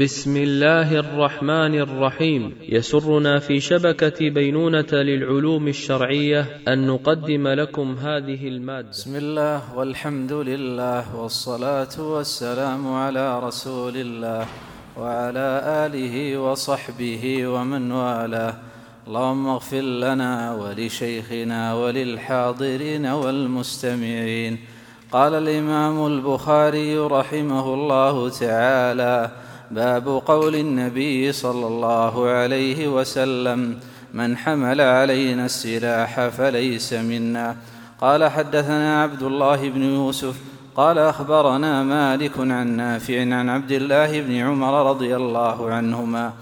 بسم الله الرحمن الرحيم. يسرنا في شبكة بينونة للعلوم الشرعية أن نقدم لكم هذه المادة. بسم الله والحمد لله والصلاة والسلام على رسول الله وعلى آله وصحبه ومن والاه. اللهم اغفر لنا ولشيخنا وللحاضرين والمستمعين. قال الإمام البخاري رحمه الله تعالى باب قول النبي صلى الله عليه وسلم من حمل علينا السلاح فليس منا. قال حدثنا عبد الله بن يوسف قال أخبرنا مالك عن نافع عن عبد الله بن عمر رضي الله عنهما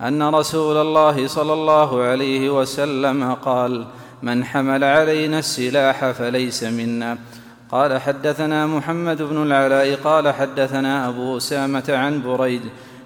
أن رسول الله صلى الله عليه وسلم قال من حمل علينا السلاح فليس منا. قال حدثنا محمد بن العلاء قال حدثنا أبو أسامة عن بريد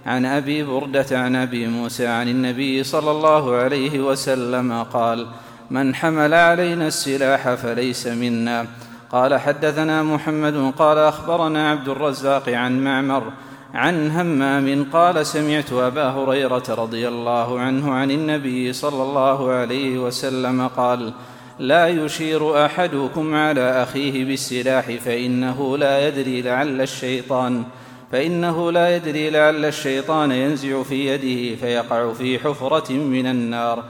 عن أبي بردة عن أبي موسى عن النبي صلى الله عليه وسلم قال من حمل علينا السلاح فليس منا. قال حدثنا محمد قال أخبرنا عبد الرزاق عن معمر عن همام قال سمعت أبا هريرة رضي الله عنه عن النبي صلى الله عليه وسلم قال لا يشير أحدكم على أخيه بالسلاح فإنه لا يدري لعل الشيطان فإنه لا يدري لعل الشيطان ينزع في يده فيقع في حفرة من النار.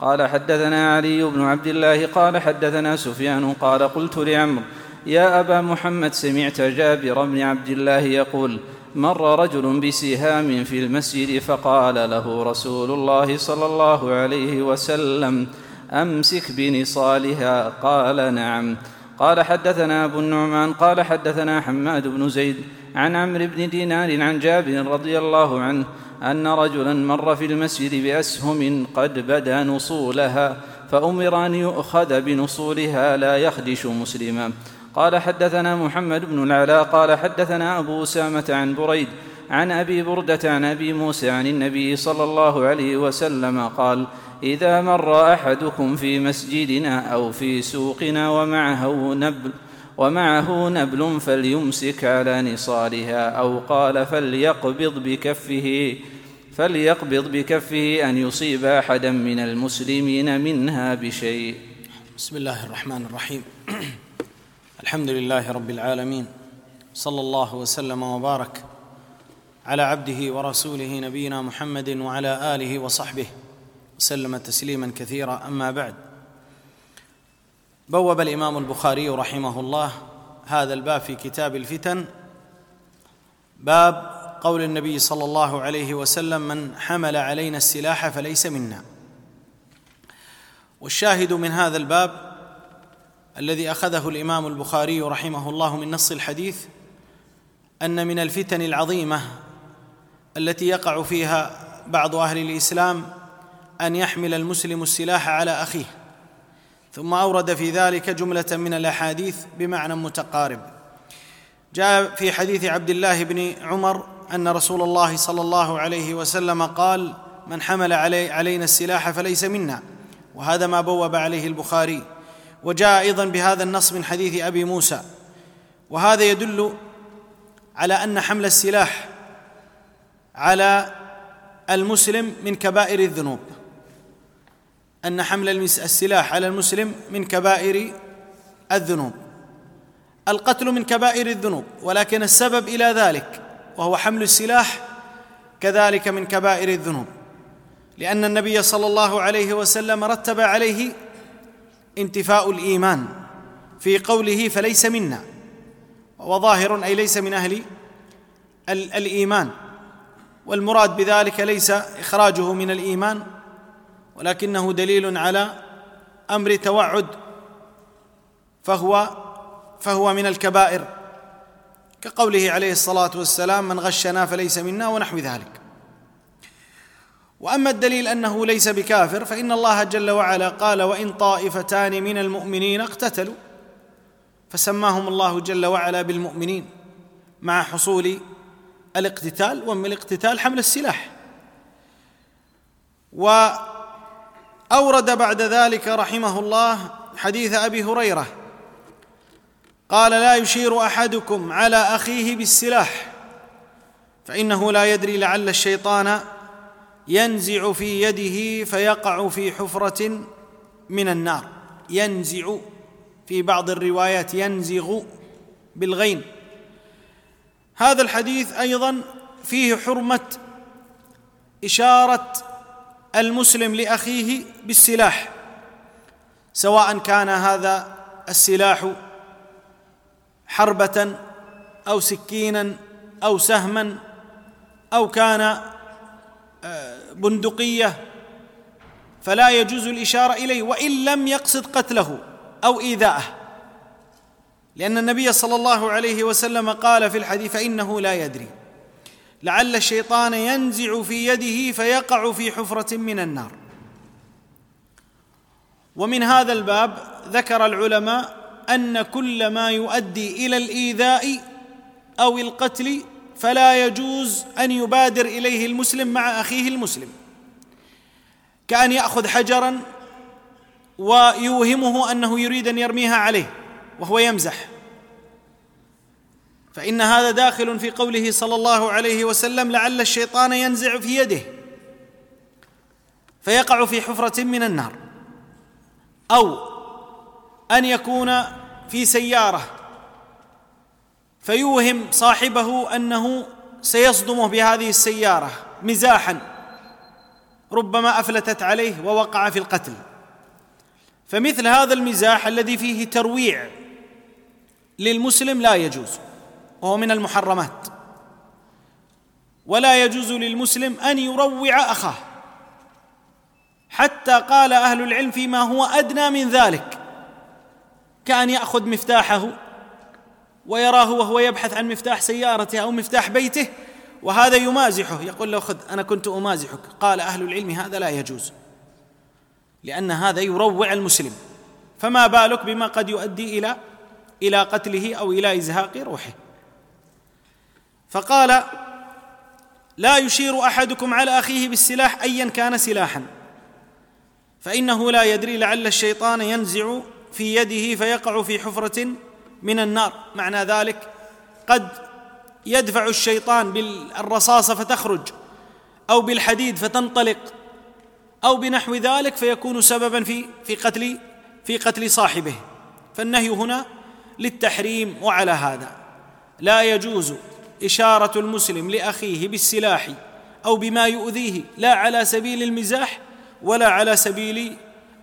قال حدثنا علي بن عبد الله قال حدثنا سفيان قال قلت لعمرو يا أبا محمد سمعت جابر بن عبد الله يقول مر رجل بسهام في المسجد فقال له رسول الله صلى الله عليه وسلم أمسك بنصالها؟ قال نعم. قال حدثنا أبو النعمان قال حدثنا حماد بن زيد عن عمرو بن دينار عن جابر رضي الله عنه أن رجلا مر في المسجد بأسهم قد بدا نصولها فأمر أن يؤخذ بنصولها لا يخدش مسلما. قال حدثنا محمد بن العلاء قال حدثنا أبو أسامة عن بريد عن أبي بردة عن أبي موسى عن النبي صلى الله عليه وسلم قال إذا مر أحدكم في مسجدنا أو في سوقنا ومعه نبل ومعه نبل فليمسك على نصالها أو قال فليقبض بكفه فليقبض بكفه أن يصيب أحدا من المسلمين منها بشيء. بسم الله الرحمن الرحيم. الحمد لله رب العالمين. صلى الله وسلم وبارك على عبده ورسوله نبينا محمد وعلى آله وصحبه وسلم تسليما كثيرا. أما بعد بوب الإمام البخاري رحمه الله هذا الباب في كتاب الفتن. باب قول النبي صلى الله عليه وسلم من حمل علينا السلاح فليس منا. والشاهد من هذا الباب الذي أخذه الإمام البخاري رحمه الله من نص الحديث أن من الفتن العظيمة التي يقع فيها بعض أهل الإسلام أن يحمل المسلم السلاح على أخيه. ثم أورد في ذلك جملة من الأحاديث بمعنى متقارب. جاء في حديث عبد الله بن عمر أن رسول الله صلى الله عليه وسلم قال من حمل علي علينا السلاح فليس منا. وهذا ما بوب عليه البخاري. وجاء أيضا بهذا النص من حديث أبي موسى. وهذا يدل على أن حمل السلاح على المسلم من كبائر الذنوب. أن حمل السلاح على المسلم من كبائر الذنوب. القتل من كبائر الذنوب ولكن السبب إلى ذلك وهو حمل السلاح كذلك من كبائر الذنوب. لأن النبي صلى الله عليه وسلم رتب عليه انتفاء الإيمان في قوله فليس منا وهو ظاهر أي ليس من أهل الإيمان. والمراد بذلك ليس إخراجه من الإيمان ولكنه دليل على أمر توعد فهو فهو من الكبائر. كقوله عليه الصلاة والسلام من غشنا فليس منا ونحو ذلك. وأما الدليل أنه ليس بكافر فإن الله جل وعلا قال وإن طائفتان من المؤمنين اقتتلوا فسماهم الله جل وعلا بالمؤمنين مع حصول الاقتتال ومن الاقتتال حمل السلاح. واورد بعد ذلك رحمه الله حديث أبي هريرة. قال لا يشير أحدكم على أخيه بالسلاح فإنه لا يدري لعل الشيطان ينزع في يده فيقع في حفرة من النار. ينزع في بعض الروايات ينزغ بالغين. هذا الحديث أيضا فيه حرمة إشارة المسلم لأخيه بالسلاح سواء كان هذا السلاح حربة أو سكينا أو سهما أو كان آه، بندقية فلا يجوز الإشارة إليه وإن لم يقصد قتله أو ايذاءه لأن النبي صلى الله عليه وسلم قال في الحديث فإنه لا يدري. لعل الشيطان ينزع في يده فيقع في حفرة من النار. ومن هذا الباب ذكر العلماء أن كل ما يؤدي إلى الإيذاء أو القتل فلا يجوز أن يبادر إليه المسلم مع أخيه المسلم. كأن يأخذ حجرا ويوهمه أنه يريد أن يرميها عليه وهو يمزح. فإن هذا داخل في قوله صلى الله عليه وسلم لعل الشيطان ينزع في يده فيقع في حفرة من النار أو أن يكون في سيارة فيوهم صاحبه أنه سيصدمه بهذه السيارة مزاحا ربما أفلتت عليه ووقع في القتل. فمثل هذا المزاح الذي فيه ترويع للمسلم لا يجوز. وهو من المحرمات. ولا يجوز للمسلم أن يروع أخاه. حتى قال أهل العلم فيما هو أدنى من ذلك. كأن يأخذ مفتاحه ويراه وهو يبحث عن مفتاح سيارته أو مفتاح بيته وهذا يمازحه. يقول له خذ أنا كنت أمازحك. قال أهل العلم هذا لا يجوز لأن هذا يروع المسلم. فما بالك بما قد يؤدي إلى إلى قتله أو إلى إزهاق روحه؟ فقال لا يشير أحدكم على أخيه بالسلاح ايا كان سلاحا فإنه لا يدري لعل الشيطان ينزع في يده فيقع في حفرة من النار. معنى ذلك قد يدفع الشيطان بالرصاصة فتخرج أو بالحديد فتنطلق أو بنحو ذلك فيكون سببا في في قتل في قتل صاحبه. فالنهي هنا للتحريم وعلى هذا. لا يجوز إشارة المسلم لأخيه بالسلاح أو بما يؤذيه لا على سبيل المزاح ولا على سبيل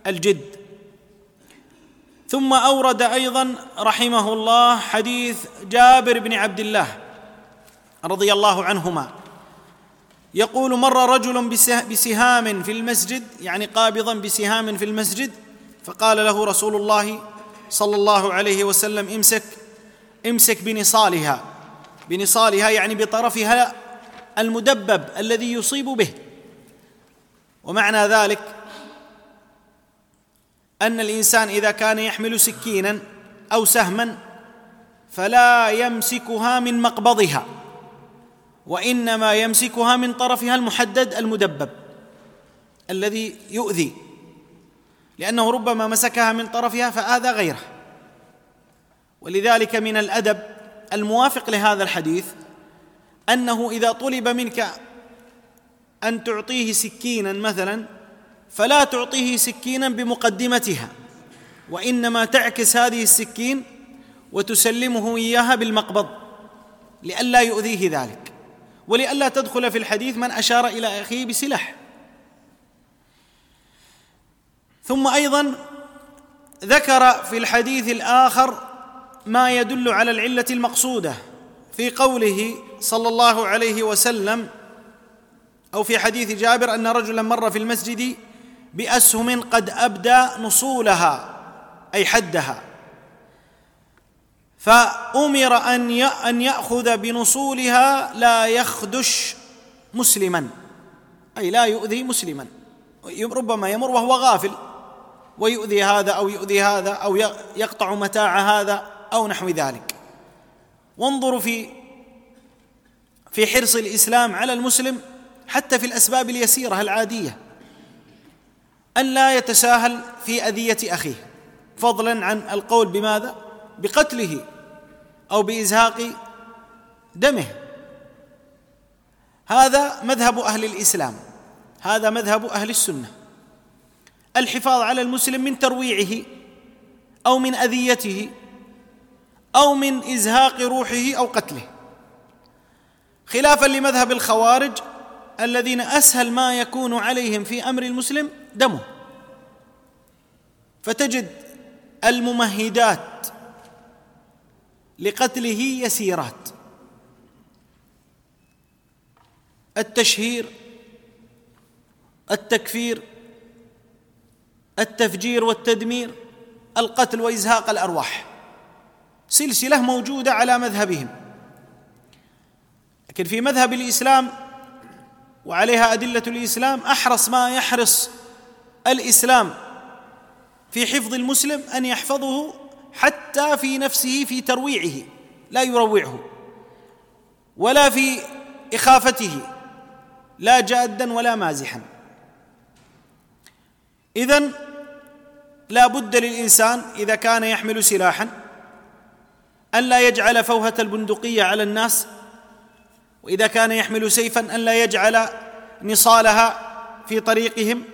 الجد. ثم أورد أيضا رحمه الله حديث جابر بن عبد الله رضي الله عنهما. يقول مر رجل بسهام في المسجد يعني قابضا بسهام في المسجد فقال له رسول الله صلى الله عليه وسلم امسك امسك بنصالها. بنصالها يعني بطرفها المدبب الذي يصيب به. ومعنى ذلك أن الإنسان إذا كان يحمل سكينا أو سهما فلا يمسكها من مقبضها وإنما يمسكها من طرفها المحدد المدبب الذي يؤذي لأنه ربما مسكها من طرفها فآذى غيره. ولذلك من الأدب الموافق لهذا الحديث أنه إذا طلب منك أن تعطيه سكينا مثلا فلا تعطيه سكينا بمقدمتها وإنما تعكس هذه السكين وتسلمه إياها بالمقبض لئلا يؤذيه ذلك ولئلا تدخل في الحديث من أشار إلى أخيه بسلاح. ثم أيضا ذكر في الحديث الآخر ما يدل على العلة المقصودة في قوله صلى الله عليه وسلم أو في حديث جابر أن رجلا مر في المسجد بأسهم قد أبدى نصولها أي حدها. فأمر أن أن يأخذ بنصولها لا يخدش مسلما أي لا يؤذي مسلما. ربما يمر وهو غافل ويؤذي هذا أو يؤذي هذا أو يقطع متاع هذا. أو نحو ذلك. وانظروا في في حرص الإسلام على المسلم حتى في الأسباب اليسيرة العادية. أن لا يتساهل في أذية أخيه. فضلا عن القول بماذا؟ بقتله أو بإزهاق دمه. هذا مذهب أهل الإسلام. هذا مذهب أهل السنة. الحفاظ على المسلم من ترويعه أو من أذيته أو من إزهاق روحه أو قتله. خلافا لمذهب الخوارج الذين أسهل ما يكون عليهم في أمر المسلم دمه. فتجد الممهدات لقتله يسيرات. التشهير التكفير التفجير والتدمير القتل وإزهاق الأرواح. سلسلة موجودة على مذهبهم. لكن في مذهب الإسلام وعليها أدلة الإسلام أحرص ما يحرص الإسلام في حفظ المسلم أن يحفظه حتى في نفسه في ترويعه لا يروعه ولا في إخافته لا جادا ولا مازحا. إذن لا بد للإنسان إذا كان يحمل سلاحا أن لا يجعل فوهة البندقية على الناس وإذا كان يحمل سيفا أن لا يجعل نصالها في طريقهم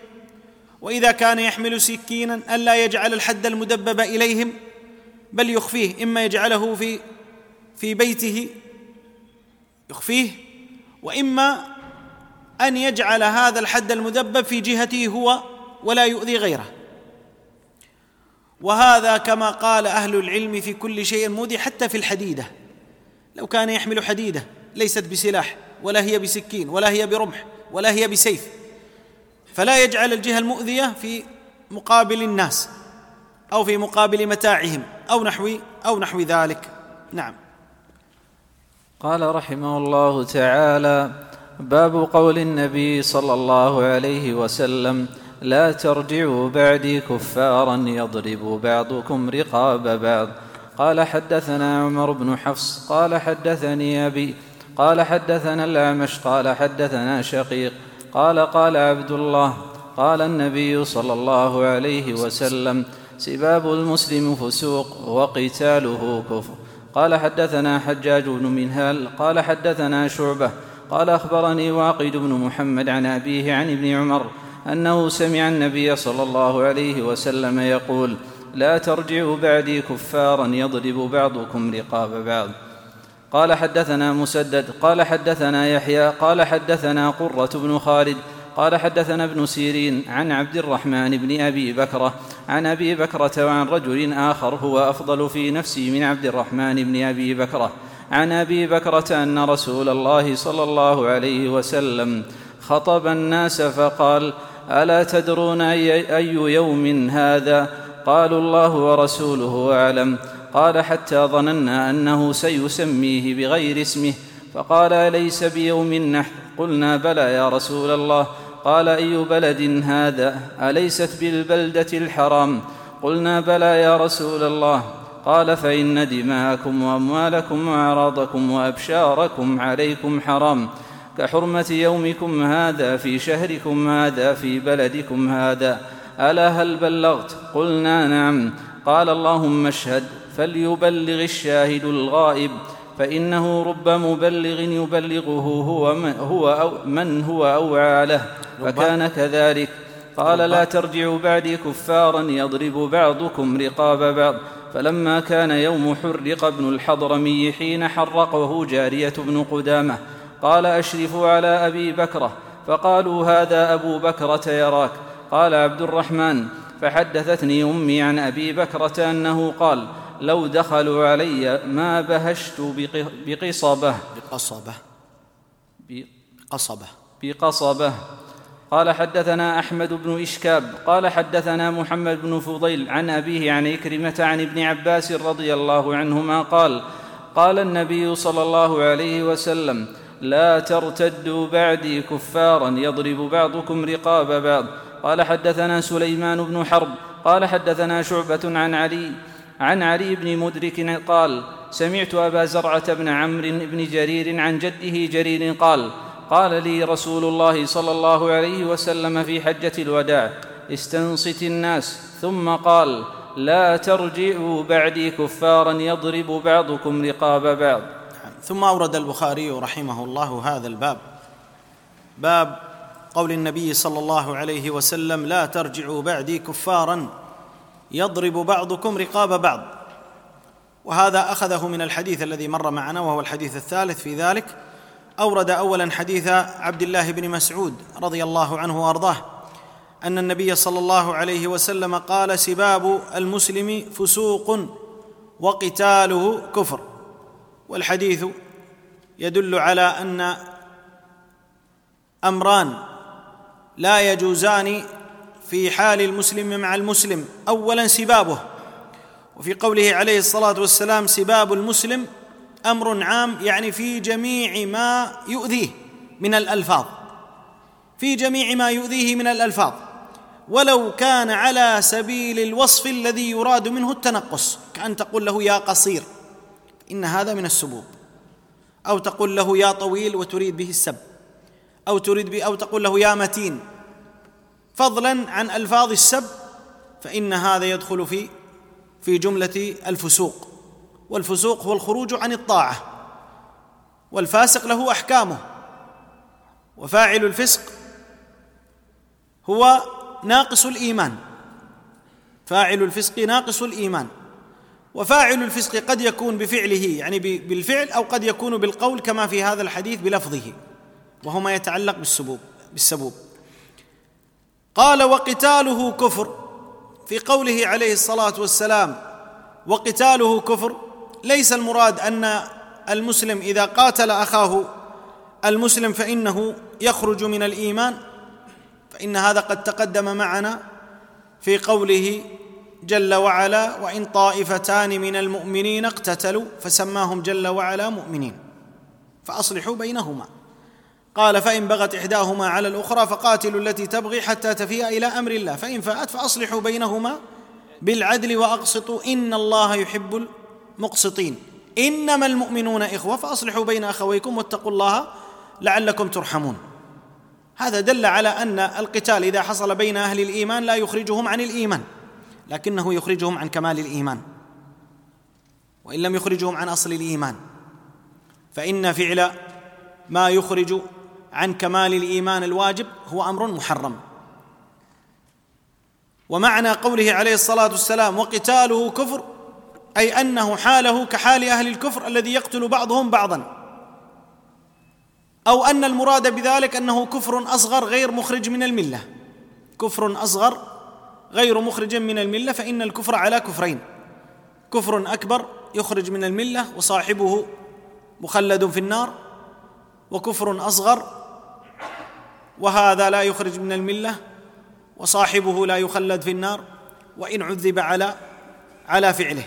وإذا كان يحمل سكينا أن لا يجعل الحد المدبب إليهم بل يخفيه إما يجعله في في بيته يخفيه وإما أن يجعل هذا الحد المدبب في جهته هو ولا يؤذي غيره. وهذا كما قال أهل العلم في كل شيء مودي حتى في الحديدة. لو كان يحمل حديدة ليست بسلاح ولا هي بسكين ولا هي برمح ولا هي بسيف. فلا يجعل الجهة المؤذية في مقابل الناس أو في مقابل متاعهم أو نحو أو نحو ذلك. نعم. قال رحمه الله تعالى باب قول النبي صلى الله عليه وسلم لا ترجعوا بعدي كفارا يضرب بعضكم رقاب بعض. قال حدثنا عمر بن حفص قال حدثني أبي قال حدثنا الأعمش قال حدثنا شقيق قال قال عبد الله قال النبي صلى الله عليه وسلم سباب المسلم فسوق وقتاله كفر. قال حدثنا حجاج بن منهال قال حدثنا شعبة قال أخبرني واقد بن محمد عن أبيه عن ابن عمر أنه سمع النبي صلى الله عليه وسلم يقول لا ترجعوا بعدي كفارا يضرب بعضكم رقاب بعض. قال حدثنا مسدد قال حدثنا يحيى قال حدثنا قرة بن خالد قال حدثنا ابن سيرين عن عبد الرحمن بن أبي بكرة عن أبي بكرة وعن رجل آخر هو أفضل في نفسي من عبد الرحمن بن أبي بكرة. عن أبي بكرة أن رسول الله صلى الله عليه وسلم خطب الناس فقال ألا تدرون أي, أي يوم هذا؟ قالوا الله ورسوله أعلم. قال حتى ظننا أنه سيسميه بغير اسمه. فقال أليس بيوم النحر قلنا بلى يا رسول الله. قال أي بلد هذا؟ أليست بالبلدة الحرام؟ قلنا بلى يا رسول الله. قال فإن دماءكم وأموالكم وأعراضكم وأبشاركم عليكم حرام. كحرمة يومكم هذا في شهركم هذا في بلدكم هذا. ألا هل بلغت؟ قلنا نعم. قال اللهم اشهد. فليبلغ الشاهد الغائب. فإنه رب مبلغ يبلغه هو من هو, أو من هو أوعى له. فكان كذلك. قال لا ترجعوا بعدي كفارا يضرب بعضكم رقاب بعض. فلما كان يوم حرق ابن الحضرمي حين حرقه جارية بن قدامة. قال أشرفوا على أبي بكرة. فقالوا هذا أبو بكرة يراك. قال عبد الرحمن فحدثتني أمي عن أبي بكرة أنه قال لو دخلوا علي ما بهشت بقصبة. بقصبة. بقصبة. بقصبة. قال حدثنا أحمد بن إشكاب. قال حدثنا محمد بن فضيل عن أبيه عن إكرمة عن ابن عباس رضي الله عنهما قال قال النبي صلى الله عليه وسلم لا ترتدوا بعدي كفارا يضرب بعضكم رقاب بعض. قال حدثنا سليمان بن حرب قال حدثنا شعبة عن علي عن علي بن مدرك قال سمعت أبا زرعة بن عمرو بن جرير عن جده جرير قال قال لي رسول الله صلى الله عليه وسلم في حجة الوداع استنصت الناس. ثم قال لا ترجعوا بعدي كفارا يضرب بعضكم رقاب بعض. ثم أورد البخاري رحمه الله هذا الباب. باب قول النبي صلى الله عليه وسلم لا ترجعوا بعدي كفارا يضرب بعضكم رقاب بعض. وهذا أخذه من الحديث الذي مر معنا وهو الحديث الثالث في ذلك. أورد اولا حديث عبد الله بن مسعود رضي الله عنه وأرضاه أن النبي صلى الله عليه وسلم قال سباب المسلم فسوق وقتاله كفر. والحديث يدل على أن أمران لا يجوزان في حال المسلم مع المسلم اولا سبابه. وفي قوله عليه الصلاة والسلام سباب المسلم أمر عام يعني في جميع ما يؤذيه من الألفاظ. في جميع ما يؤذيه من الألفاظ. ولو كان على سبيل الوصف الذي يراد منه التنقص كأن تقول له يا قصير. إن هذا من السبوب. أو تقول له يا طويل وتريد به السب. أو تريد به أو تقول له يا متين. فضلا عن ألفاظ السب فإن هذا يدخل في في جملة الفسوق. والفسوق هو الخروج عن الطاعة. والفاسق له أحكامه. وفاعل الفسق هو ناقص الإيمان. فاعل الفسق ناقص الإيمان. وفاعل الفسق قد يكون بفعله يعني بالفعل أو قد يكون بالقول كما في هذا الحديث بلفظه وهو ما يتعلق بالسبوب بالسبوب. قال وقتاله كفر. في قوله عليه الصلاة والسلام وقتاله كفر. ليس المراد أن المسلم إذا قاتل أخاه المسلم فإنه يخرج من الإيمان فإن هذا قد تقدم معنا في قوله جل وعلا وإن طائفتان من المؤمنين اقتتلوا فسماهم جل وعلا مؤمنين. فأصلحوا بينهما. قال فإن بغت إحداهما على الأخرى فقاتلوا التي تبغي حتى تفيء إلى أمر الله. فإن فاءت فأصلحوا بينهما بالعدل وأقسطوا. إن الله يحب المقسطين. إنما المؤمنون إخوة فأصلحوا بين أخويكم واتقوا الله لعلكم ترحمون. هذا دل على أن القتال إذا حصل بين أهل الإيمان لا يخرجهم عن الإيمان. لكنه يخرجهم عن كمال الإيمان. وإن لم يخرجهم عن أصل الإيمان فإن فعل ما يخرج عن كمال الإيمان الواجب هو أمر محرم. ومعنى قوله عليه الصلاة والسلام وقتاله كفر أي أنه حاله كحال أهل الكفر الذي يقتل بعضهم بعضا. أو أن المراد بذلك أنه كفر أصغر غير مخرج من الملة. كفر أصغر غير مخرج من الملة فإن الكفر على كفرين. كفر أكبر يخرج من الملة وصاحبه مخلد في النار وكفر أصغر وهذا لا يخرج من الملة وصاحبه لا يخلد في النار وإن عذب على على فعله.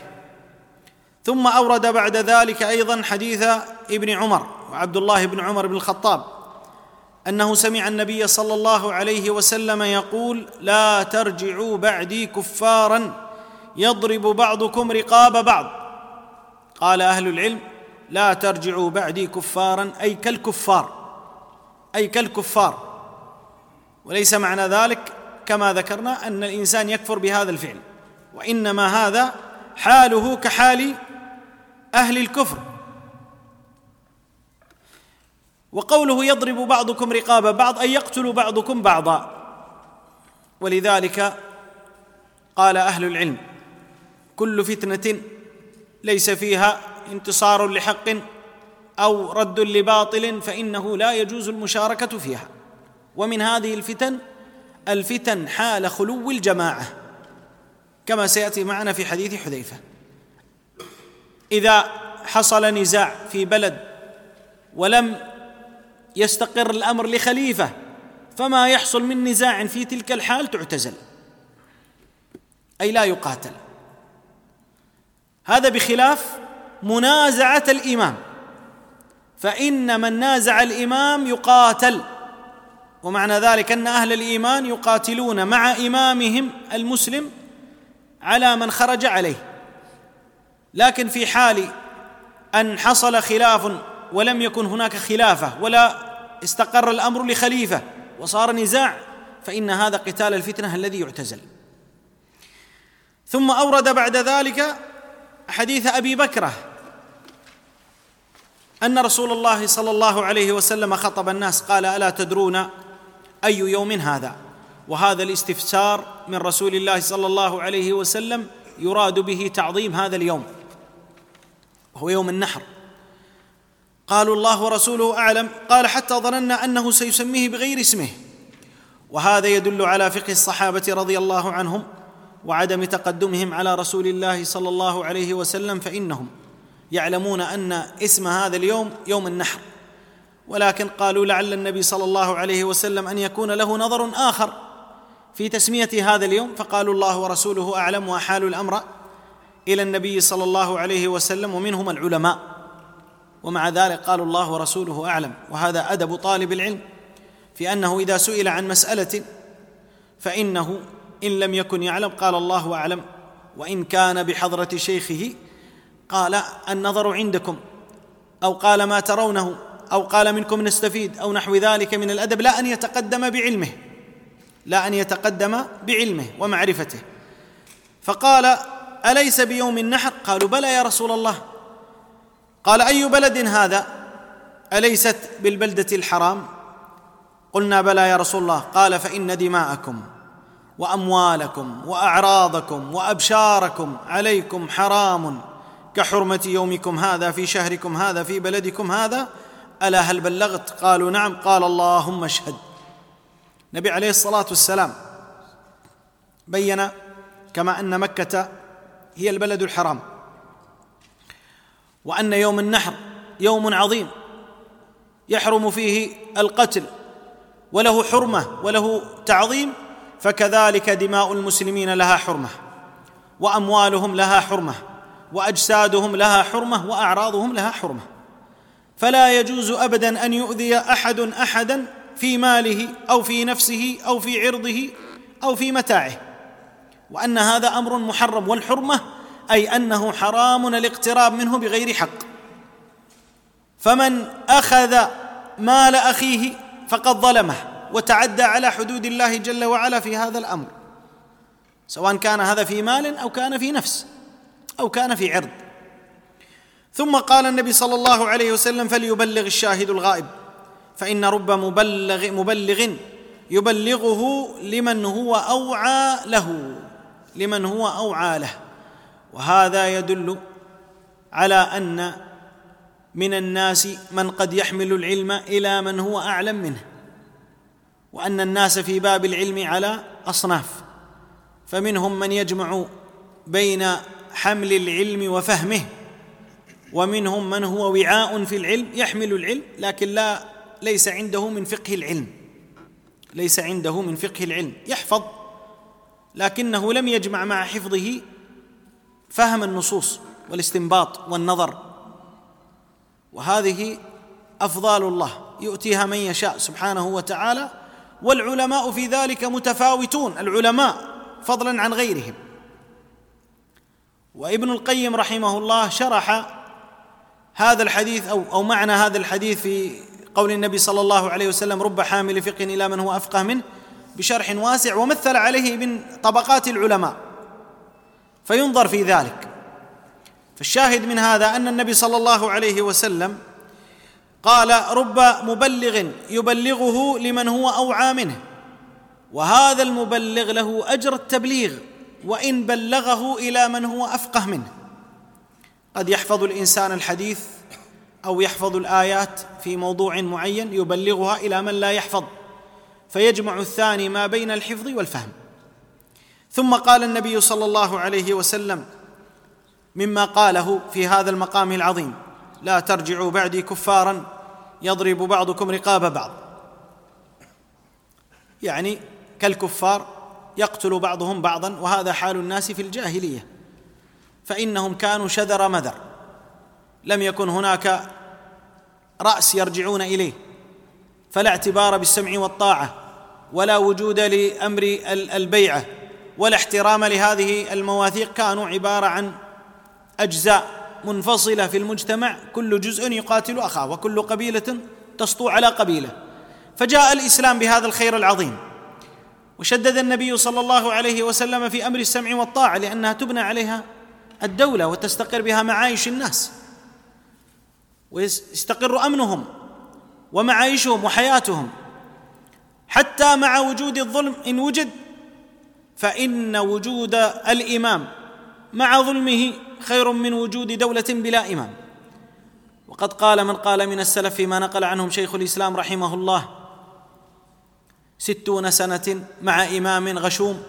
ثم أورد بعد ذلك أيضا حديث ابن عمر وعبد الله بن عمر بن الخطاب أنه سمع النبي صلى الله عليه وسلم يقول لا ترجعوا بعدي كفارا يضرب بعضكم رقاب بعض. قال أهل العلم لا ترجعوا بعدي كفارا أي كالكفار أي كالكفار. وليس معنى ذلك كما ذكرنا أن الإنسان يكفر بهذا الفعل وإنما هذا حاله كحال أهل الكفر. وقوله يضرب بعضكم رقاب بعض أي يقتل بعضكم بعضا. ولذلك قال أهل العلم كل فتنة ليس فيها انتصار لحق أو رد لباطل فإنه لا يجوز المشاركة فيها. ومن هذه الفتن الفتن حال خلو الجماعة. كما سيأتي معنا في حديث حذيفة. إذا حصل نزاع في بلد ولم يستقر الأمر لخليفة فما يحصل من نزاع في تلك الحال تعتزل. أي لا يقاتل. هذا بخلاف منازعة الإمام. فإن من نازع الإمام يقاتل ومعنى ذلك أن أهل الإيمان يقاتلون مع إمامهم المسلم على من خرج عليه. لكن في حال أن حصل خلاف ولم يكن هناك خلافة ولا استقر الأمر لخليفة وصار نزاع فإن هذا قتال الفتنة الذي يعتزل. ثم أورد بعد ذلك حديث أبي بكرة أن رسول الله صلى الله عليه وسلم خطب الناس قال ألا تدرون أي يوم هذا؟ وهذا الاستفسار من رسول الله صلى الله عليه وسلم يراد به تعظيم هذا اليوم وهو يوم النحر. قالوا الله ورسوله أعلم. قال حتى ظننا أنه سيسميه بغير اسمه. وهذا يدل على فقه الصحابة رضي الله عنهم وعدم تقدمهم على رسول الله صلى الله عليه وسلم فإنهم يعلمون أن اسم هذا اليوم يوم النحر. ولكن قالوا لعل النبي صلى الله عليه وسلم أن يكون له نظر آخر في تسمية هذا اليوم فقالوا الله ورسوله أعلم واحالوا الأمر إلى النبي صلى الله عليه وسلم ومنهم العلماء. ومع ذلك قالوا الله ورسوله أعلم وهذا أدب طالب العلم في أنه إذا سئل عن مسألة فإنه إن لم يكن يعلم قال الله أعلم وإن كان بحضرة شيخه قال النظر عندكم أو قال ما ترونه أو قال منكم نستفيد أو نحو ذلك من الأدب لا أن يتقدم بعلمه لا أن يتقدم بعلمه ومعرفته. فقال أليس بيوم النحر؟ قالوا بلى يا رسول الله قال أي بلد هذا؟ أليست بالبلدة الحرام؟ قلنا بلى يا رسول الله. قال فإن دماءكم وأموالكم وأعراضكم وأبشاركم عليكم حرام. كحرمة يومكم هذا في شهركم هذا في بلدكم هذا ألا هل بلغت؟ قالوا نعم. قال اللهم اشهد. النبي عليه الصلاة والسلام بين كما أن مكة هي البلد الحرام. وأن يوم النحر يوم عظيم يحرم فيه القتل وله حرمة وله تعظيم فكذلك دماء المسلمين لها حرمة وأموالهم لها حرمة وأجسادهم لها حرمة وأعراضهم لها حرمة. فلا يجوز ابدا أن يؤذي أحد احدا في ماله أو في نفسه أو في عرضه أو في متاعه. وأن هذا أمر محرم والحرمة أي أنه حرام الاقتراب منه بغير حق. فمن أخذ مال أخيه فقد ظلمه وتعدى على حدود الله جل وعلا في هذا الأمر. سواء كان هذا في مال أو كان في نفس أو كان في عرض. ثم قال النبي صلى الله عليه وسلم فليبلغ الشاهد الغائب فإن رب مبلغ مبلغ يبلغه لمن هو أوعى له لمن هو أوعى له. وهذا يدل على أن من الناس من قد يحمل العلم إلى من هو أعلم منه وأن الناس في باب العلم على أصناف فمنهم من يجمع بين حمل العلم وفهمه ومنهم من هو وعاء في العلم يحمل العلم لكن لا ليس عنده من فقه العلم ليس عنده من فقه العلم يحفظ لكنه لم يجمع مع حفظه فهم النصوص والاستنباط والنظر. وهذه أفضال الله يؤتيها من يشاء سبحانه وتعالى والعلماء في ذلك متفاوتون العلماء فضلا عن غيرهم. وابن القيم رحمه الله شرح هذا الحديث أو أو معنى هذا الحديث في قول النبي صلى الله عليه وسلم رب حامل فقه إلى من هو أفقه منه بشرح واسع ومثل عليه من طبقات العلماء. فينظر في ذلك. فالشاهد من هذا أن النبي صلى الله عليه وسلم قال رب مبلغ يبلغه لمن هو أوعى منه وهذا المبلغ له أجر التبليغ وإن بلغه إلى من هو أفقه منه. قد يحفظ الإنسان الحديث أو يحفظ الآيات في موضوع معين يبلغها إلى من لا يحفظ فيجمع الثاني ما بين الحفظ والفهم. ثم قال النبي صلى الله عليه وسلم مما قاله في هذا المقام العظيم لا ترجعوا بعدي كفارا يضرب بعضكم رقاب بعض. يعني كالكفار يقتل بعضهم بعضا وهذا حال الناس في الجاهلية. فإنهم كانوا شذر مذر. لم يكن هناك رأس يرجعون إليه. فلا اعتبار بالسمع والطاعة ولا وجود لأمر البيعة. ولا احترام لهذه المواثيق كانوا عبارة عن أجزاء منفصلة في المجتمع كل جزء يقاتل أخاه وكل قبيلة تسطو على قبيله. فجاء الإسلام بهذا الخير العظيم. وشدد النبي صلى الله عليه وسلم في أمر السمع والطاعة لأنها تبنى عليها الدولة وتستقر بها معايش الناس. ويستقر أمنهم ومعايشهم وحياتهم. حتى مع وجود الظلم إن وجد فإن وجود الإمام مع ظلمه خير من وجود دولة بلا إمام. وقد قال من قال من السلف فيما نقل عنهم شيخ الإسلام رحمه الله ستون سنة مع إمام غشوم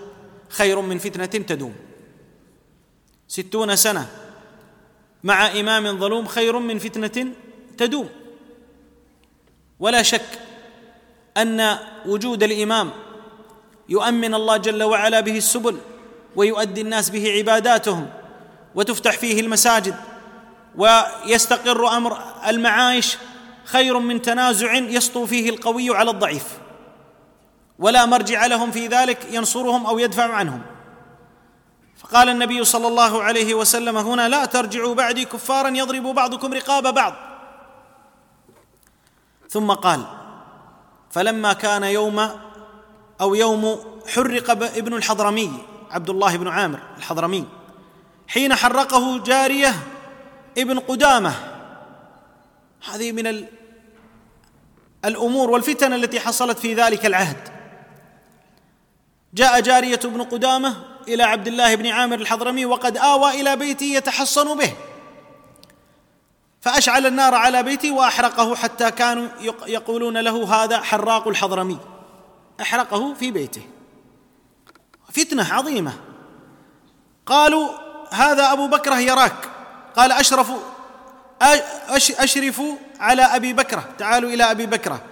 خير من فتنة تدوم. ستون سنة مع إمام ظلوم خير من فتنة تدوم. ولا شك أن وجود الإمام يؤمن الله جل وعلا به السبل ويؤدي الناس به عباداتهم وتفتح فيه المساجد ويستقر أمر المعايش خير من تنازع يسطو فيه القوي على الضعيف ولا مرجع لهم في ذلك ينصرهم أو يدفع عنهم. فقال النبي صلى الله عليه وسلم هنا لا ترجعوا بعدي كفارا يضرب بعضكم رقاب بعض. ثم قال فلما كان يوم أو يوم حرق ابن الحضرمي عبد الله بن عامر الحضرمي. حين حرقه جارية ابن قدامة. هذه من الأمور والفتن التي حصلت في ذلك العهد. جاء جارية ابن قدامة إلى عبد الله بن عامر الحضرمي وقد آوى إلى بيته يتحصن به. فأشعل النار على بيته وأحرقه حتى كانوا يقولون له هذا حراق الحضرمي. أحرقه في بيته. فتنة عظيمة. قالوا هذا أبو بكره يراك. قال أشرف اشرفوا على أبي بكره تعالوا إلى أبي بكره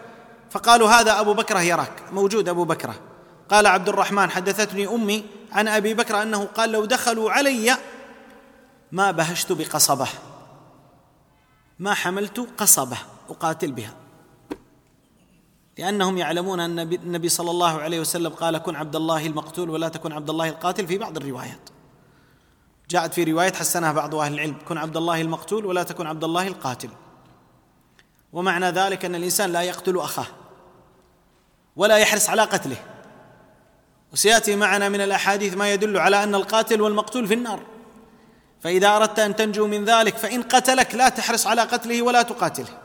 فقالوا هذا أبو بكره يراك. موجود أبو بكره قال عبد الرحمن حدثتني أمي عن أبي بكر أنه قال لو دخلوا علي ما بهشت بقصبة. ما حملت قصبة أقاتل بها. لأنهم يعلمون أن النبي صلى الله عليه وسلم قال كن عبد الله المقتول ولا تكن عبد الله القاتل في بعض الروايات. جاءت في رواية حسنها بعض أهل العلم كن عبد الله المقتول ولا تكن عبد الله القاتل. ومعنى ذلك أن الإنسان لا يقتل أخاه ولا يحرص على قتله. وسيأتي معنا من الأحاديث ما يدل على أن القاتل والمقتول في النار. فإذا أردت أن تنجو من ذلك فإن قتلك لا تحرص على قتله ولا تقاتله.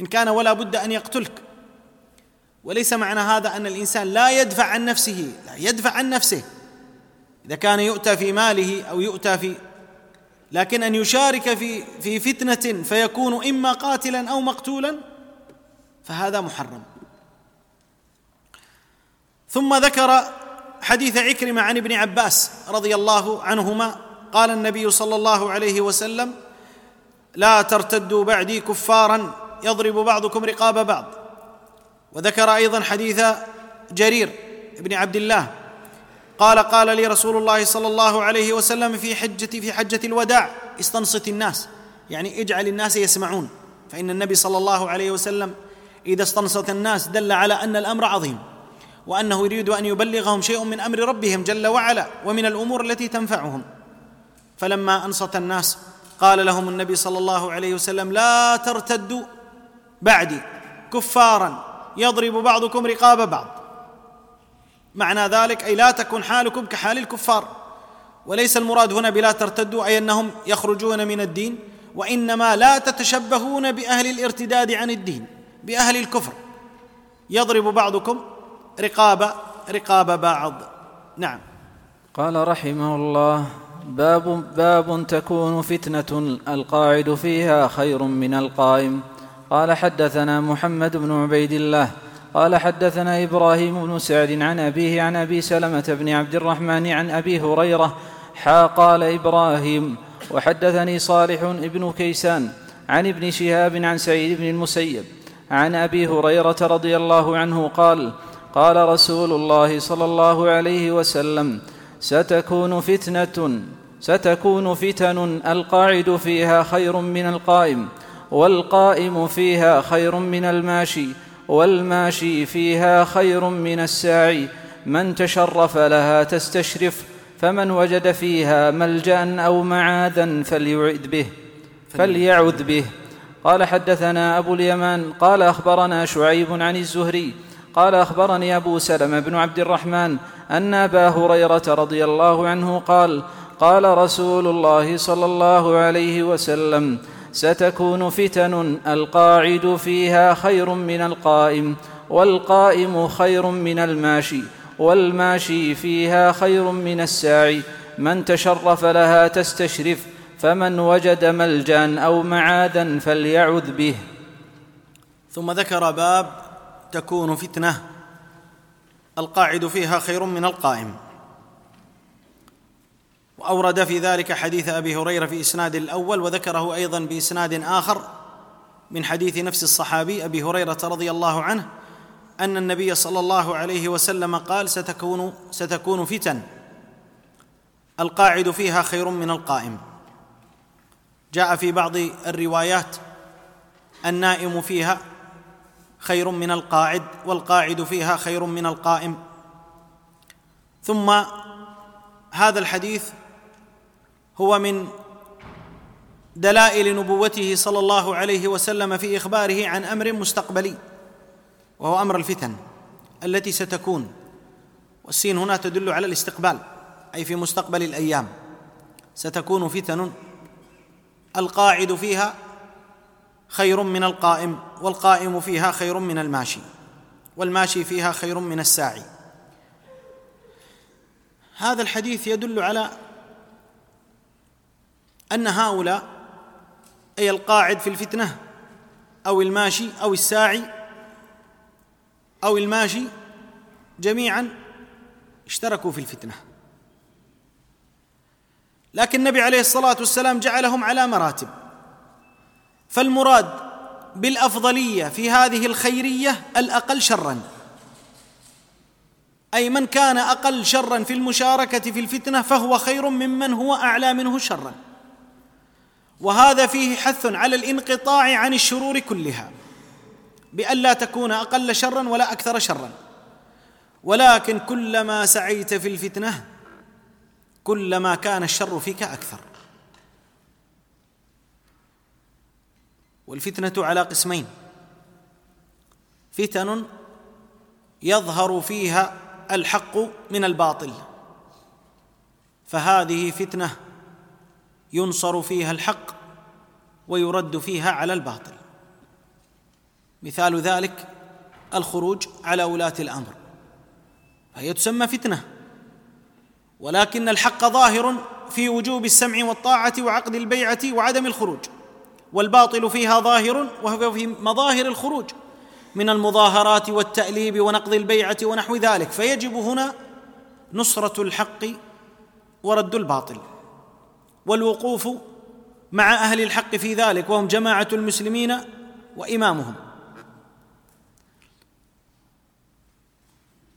إن كان ولا بد أن يقتلك. وليس معنى هذا أن الإنسان لا يدفع عن نفسه لا يدفع عن نفسه. إذا كان يؤتى في ماله أو يؤتى في لكن أن يشارك في في فتنة فيكون إما قاتلا أو مقتولا فهذا محرم. ثم ذكر حديث عكرمة عن ابن عباس رضي الله عنهما. قال النبي صلى الله عليه وسلم لا ترتدوا بعدي كفارا يضرب بعضكم رقاب بعض. وذكر أيضا حديث جرير بن عبد الله. قال قال لي رسول الله صلى الله عليه وسلم في حجة في حجة الوداع استنصت الناس. يعني اجعل الناس يسمعون. فإن النبي صلى الله عليه وسلم إذا استنصت الناس دل على أن الأمر عظيم وأنه يريد أن يبلغهم شيء من أمر ربهم جل وعلا ومن الأمور التي تنفعهم. فلما أنصت الناس قال لهم النبي صلى الله عليه وسلم لا ترتدوا بعدي كفارا يضرب بعضكم رقاب بعض. معنى ذلك أي لا تكن حالكم كحال الكفار. وليس المراد هنا بلا ترتدوا أي أنهم يخرجون من الدين وإنما لا تتشبهون بأهل الارتداد عن الدين بأهل الكفر. يضرب بعضكم رقاب رقاب بعض. نعم. قال رحمه الله باب باب تكون فتنة القاعد فيها خير من القائم. قال حدثنا محمد بن عبيد الله قال حدثنا إبراهيم بن سعد عن أبيه عن أبي سلمة بن عبد الرحمن عن أبي هريرة حا قال إبراهيم وحدثني صالح بن كيسان عن ابن شهاب عن سعيد بن المسيب عن أبي هريرة رضي الله عنه قال قال رسول الله صلى الله عليه وسلم ستكون فتنة ستكون فتن القاعد فيها خير من القائم والقائم فيها خير من الماشي والماشي فيها خير من الساعي. من تشرف لها تستشرف فمن وجد فيها ملجأ أو معاذا فليعد به فليعذ به. قال حدثنا أبو اليمان قال أخبرنا شعيب عن الزهري قال أخبرني أبو سلمة بن عبد الرحمن أن أبا هريرة رضي الله عنه قال قال رسول الله صلى الله عليه وسلم ستكون فتن القاعد فيها خير من القائم والقائم خير من الماشي والماشي فيها خير من الساعي. من تشرف لها تستشرف فمن وجد ملجأ أو معاذا فليعذ به. ثم ذكر باب تكون فتنة القاعد فيها خير من القائم. وأورد في ذلك حديث أبي هريرة في إسناد الأول وذكره أيضا بإسناد آخر من حديث نفس الصحابي أبي هريرة رضي الله عنه أن النبي صلى الله عليه وسلم قال ستكون ستكون فتن. القاعد فيها خير من القائم. جاء في بعض الروايات النائم فيها خير من القاعد والقاعد فيها خير من القائم. ثم هذا الحديث هو من دلائل نبوته صلى الله عليه وسلم في إخباره عن أمر مستقبلي وهو أمر الفتن التي ستكون. والسين هنا تدل على الاستقبال أي في مستقبل الأيام. ستكون فتن القاعد فيها خير من القائم والقائم فيها خير من الماشي والماشي فيها خير من الساعي. هذا الحديث يدل على أن هؤلاء أي القاعد في الفتنة أو الماشي أو الساعي أو الماشي جميعا اشتركوا في الفتنة. لكن النبي عليه الصلاة والسلام جعلهم على مراتب. فالمراد بالأفضلية في هذه الخيرية الأقل شرا. أي من كان أقل شرا في المشاركة في الفتنة فهو خير ممن هو أعلى منه شرا. وهذا فيه حث على الانقطاع عن الشرور كلها بألا تكون أقل شرا ولا أكثر شرا. ولكن كلما سعيت في الفتنة كلما كان الشر فيك أكثر. والفتنة على قسمين. فتن يظهر فيها الحق من الباطل. فهذه فتنة ينصر فيها الحق ويرد فيها على الباطل. مثال ذلك الخروج على ولاة الأمر. فهي تسمى فتنة. ولكن الحق ظاهر في وجوب السمع والطاعة وعقد البيعة وعدم الخروج. والباطل فيها ظاهر وهو في مظاهر الخروج من المظاهرات والتأليب ونقض البيعة ونحو ذلك. فيجب هنا نصرة الحق ورد الباطل. والوقوف مع أهل الحق في ذلك وهم جماعة المسلمين وإمامهم.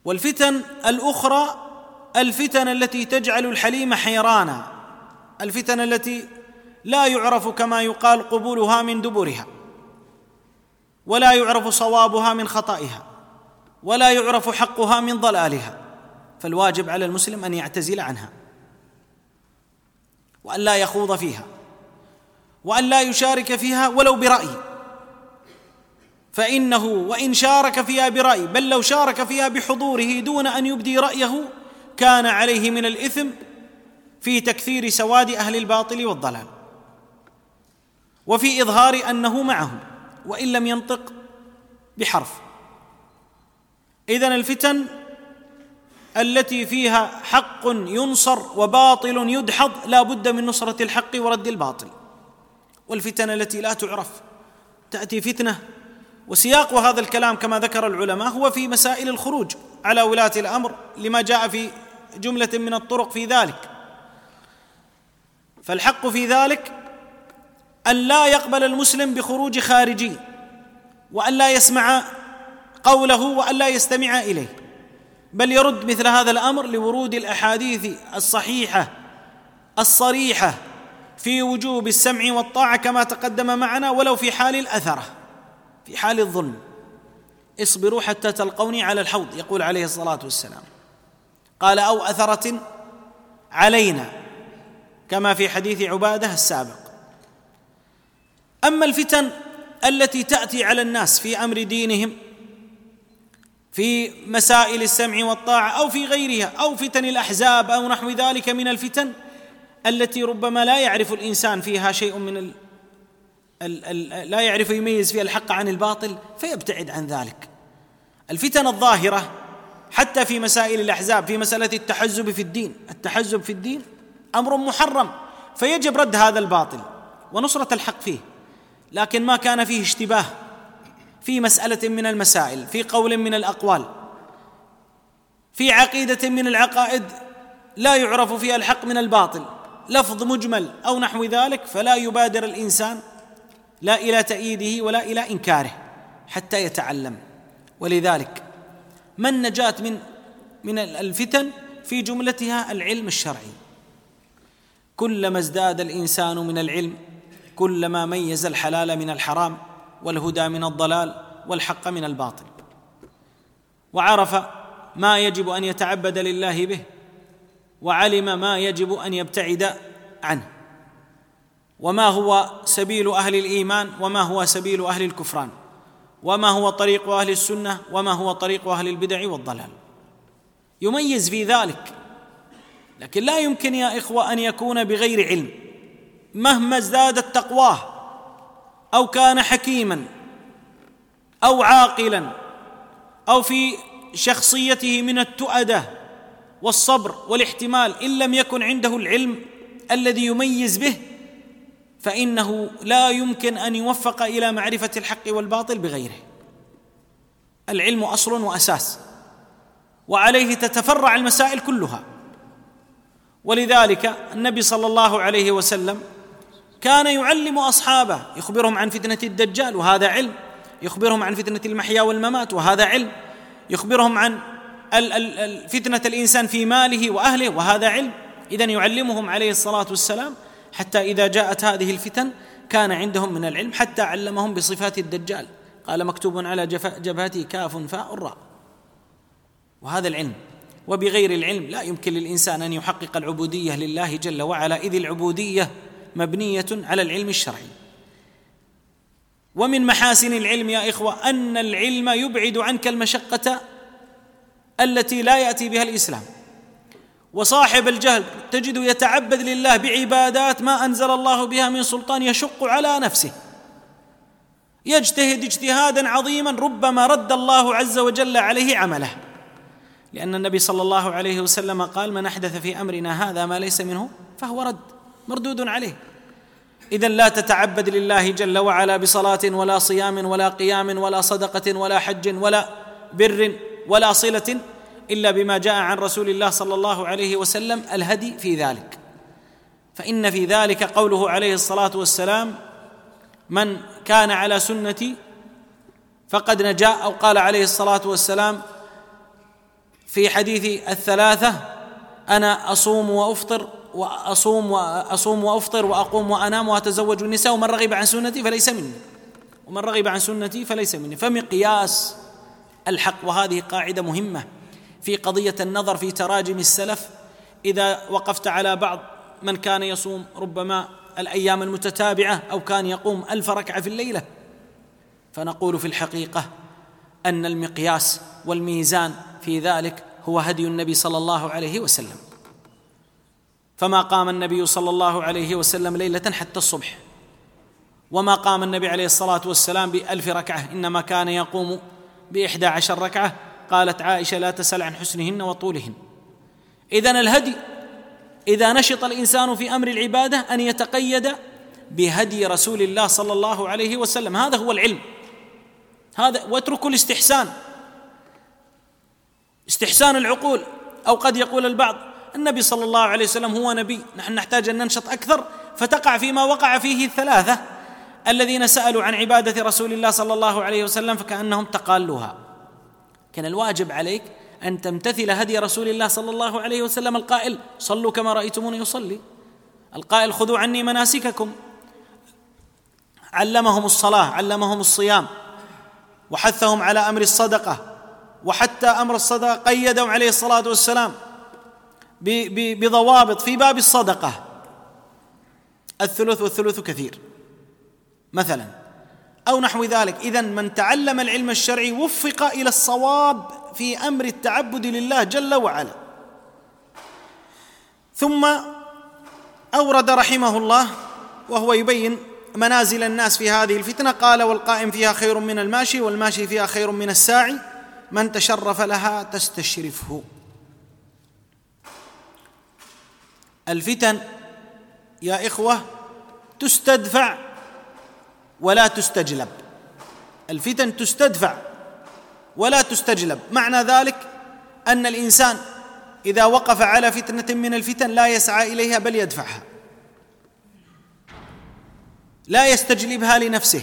والفتن الأخرى الفتن التي تجعل الحليم حيرانا الفتن التي لا يعرف كما يقال قبولها من دبرها ولا يعرف صوابها من خطئها ولا يعرف حقها من ضلالها. فالواجب على المسلم أن يعتزل عنها. وأن لا يخوض فيها وأن لا يشارك فيها ولو برأي. فإنه وإن شارك فيها برأي بل لو شارك فيها بحضوره دون أن يبدي رأيه كان عليه من الإثم في تكثير سواد أهل الباطل والضلال. وفي إظهار أنه معهم وإن لم ينطق بحرف. إذن الفتن التي فيها حق ينصر وباطل يدحض لا بد من نصرة الحق ورد الباطل. والفتن التي لا تعرف. تأتي فتنة. وسياق هذا الكلام كما ذكر العلماء هو في مسائل الخروج على ولاة الأمر لما جاء في جملة من الطرق في ذلك. فالحق في ذلك أن لا يقبل المسلم بخروج خارجي وأن لا يسمع قوله وأن لا يستمع إليه. بل يرد مثل هذا الأمر لورود الأحاديث الصحيحة الصريحة في وجوب السمع والطاعة كما تقدم معنا ولو في حال الأثرة في حال الظلم. اصبروا حتى تلقوني على الحوض يقول عليه الصلاة والسلام. قال أو أثرة علينا كما في حديث عبادة السابق. أما الفتن التي تأتي على الناس في أمر دينهم في مسائل السمع والطاعة أو في غيرها أو فتن الأحزاب أو نحو ذلك من الفتن التي ربما لا يعرف الإنسان فيها شيء من لا يعرف يميز فيها الحق عن الباطل فيبتعد عن ذلك. الفتن الظاهرة حتى في مسائل الأحزاب في مسألة التحزب في الدين التحزب في الدين أمر محرم فيجب رد هذا الباطل ونصرة الحق فيه لكن ما كان فيه اشتباه. في مسألة من المسائل في قول من الأقوال في عقيدة من العقائد لا يعرف فيها الحق من الباطل لفظ مجمل أو نحو ذلك فلا يبادر الإنسان لا إلى تأييده ولا إلى إنكاره حتى يتعلم. ولذلك ما النجاة من من الفتن في جملتها العلم الشرعي؟ كلما ازداد الإنسان من العلم كلما ميز الحلال من الحرام والهدى من الضلال والحق من الباطل. وعرف ما يجب أن يتعبد لله به وعلم ما يجب أن يبتعد عنه. وما هو سبيل أهل الإيمان وما هو سبيل أهل الكفران. وما هو طريق أهل السنة وما هو طريق أهل البدع والضلال. يميز في ذلك لكن لا يمكن يا إخوة أن يكون بغير علم مهما ازدادت تقواه أو كان حكيما أو عاقلا أو في شخصيته من التؤدة والصبر والاحتمال إن لم يكن عنده العلم الذي يميز به فإنه لا يمكن أن يوفق إلى معرفة الحق والباطل بغيره. العلم أصل وأساس وعليه تتفرع المسائل كلها. ولذلك النبي صلى الله عليه وسلم كان يعلم أصحابه. يخبرهم عن فتنة الدجال وهذا علم. يخبرهم عن فتنة المحيا والممات وهذا علم. يخبرهم عن فتنة الإنسان في ماله وأهله وهذا علم. اذا يعلمهم عليه الصلاة والسلام حتى إذا جاءت هذه الفتن كان عندهم من العلم حتى علمهم بصفات الدجال. قال مكتوب على جبهته كاف فاء راء. وهذا العلم. وبغير العلم لا يمكن للإنسان أن يحقق العبودية لله جل وعلا إذ العبودية مبنية على العلم الشرعي. ومن محاسن العلم يا إخوة أن العلم يبعد عنك المشقة التي لا يأتي بها الإسلام. وصاحب الجهل تجد يتعبد لله بعبادات ما أنزل الله بها من سلطان يشق على نفسه. يجتهد اجتهادا عظيما ربما رد الله عز وجل عليه عمله. لأن النبي صلى الله عليه وسلم قال من أحدث في أمرنا هذا ما ليس منه فهو رد. مردود عليه. اذا لا تتعبد لله جل وعلا بصلاة ولا صيام ولا قيام ولا صدقة ولا حج ولا بر ولا صلة إلا بما جاء عن رسول الله صلى الله عليه وسلم الهدي في ذلك. فإن في ذلك قوله عليه الصلاة والسلام من كان على سنتي فقد نجا أو قال عليه الصلاة والسلام في حديث الثلاثة أنا أصوم وأفطر وأصوم واصوم وأفطر وأقوم وأنام وأتزوج النساء ومن رغب عن سنتي فليس مني. ومن رغب عن سنتي فليس مني. فمقياس الحق وهذه قاعدة مهمة في قضية النظر في تراجم السلف. إذا وقفت على بعض من كان يصوم ربما الأيام المتتابعة أو كان يقوم ألف ركعة في الليلة. فنقول في الحقيقة أن المقياس والميزان في ذلك هو هدي النبي صلى الله عليه وسلم. فما قام النبي صلى الله عليه وسلم ليلة حتى الصبح. وما قام النبي عليه الصلاة والسلام بألف ركعة. إنما كان يقوم بإحدى عشر ركعة. قالت عائشة لا تسل عن حسنهن وطولهن. إذن الهدي إذا نشط الإنسان في أمر العبادة أن يتقيد بهدي رسول الله صلى الله عليه وسلم. هذا هو العلم. هذا واتركوا الاستحسان. استحسان العقول. أو قد يقول البعض النبي صلى الله عليه وسلم هو نبي. نحن نحتاج أن ننشط أكثر. فتقع فيما وقع فيه الثلاثة. الذين سألوا عن عبادة رسول الله صلى الله عليه وسلم فكأنهم تقالوها. كان الواجب عليك أن تمتثل هدي رسول الله صلى الله عليه وسلم القائل صلوا كما رأيتموني يصلي القائل خذوا عني مناسككم. علمهم الصلاة علمهم الصيام. وحثهم على أمر الصدقة. وحتى أمر الصدقة قيدهم عليه الصلاة والسلام. بضوابط في باب الصدقة. الثلث والثلث كثير. مثلا أو نحو ذلك اذا من تعلم العلم الشرعي وفق إلى الصواب في أمر التعبد لله جل وعلا. ثم أورد رحمه الله وهو يبين منازل الناس في هذه الفتنة قال والقائم فيها خير من الماشي والماشي فيها خير من الساعي من تشرف لها تستشرفه. الفتن يا إخوة تستدفع ولا تستجلب. الفتن تستدفع ولا تستجلب. معنى ذلك أن الإنسان إذا وقف على فتنة من الفتن لا يسعى إليها بل يدفعها. لا يستجلبها لنفسه.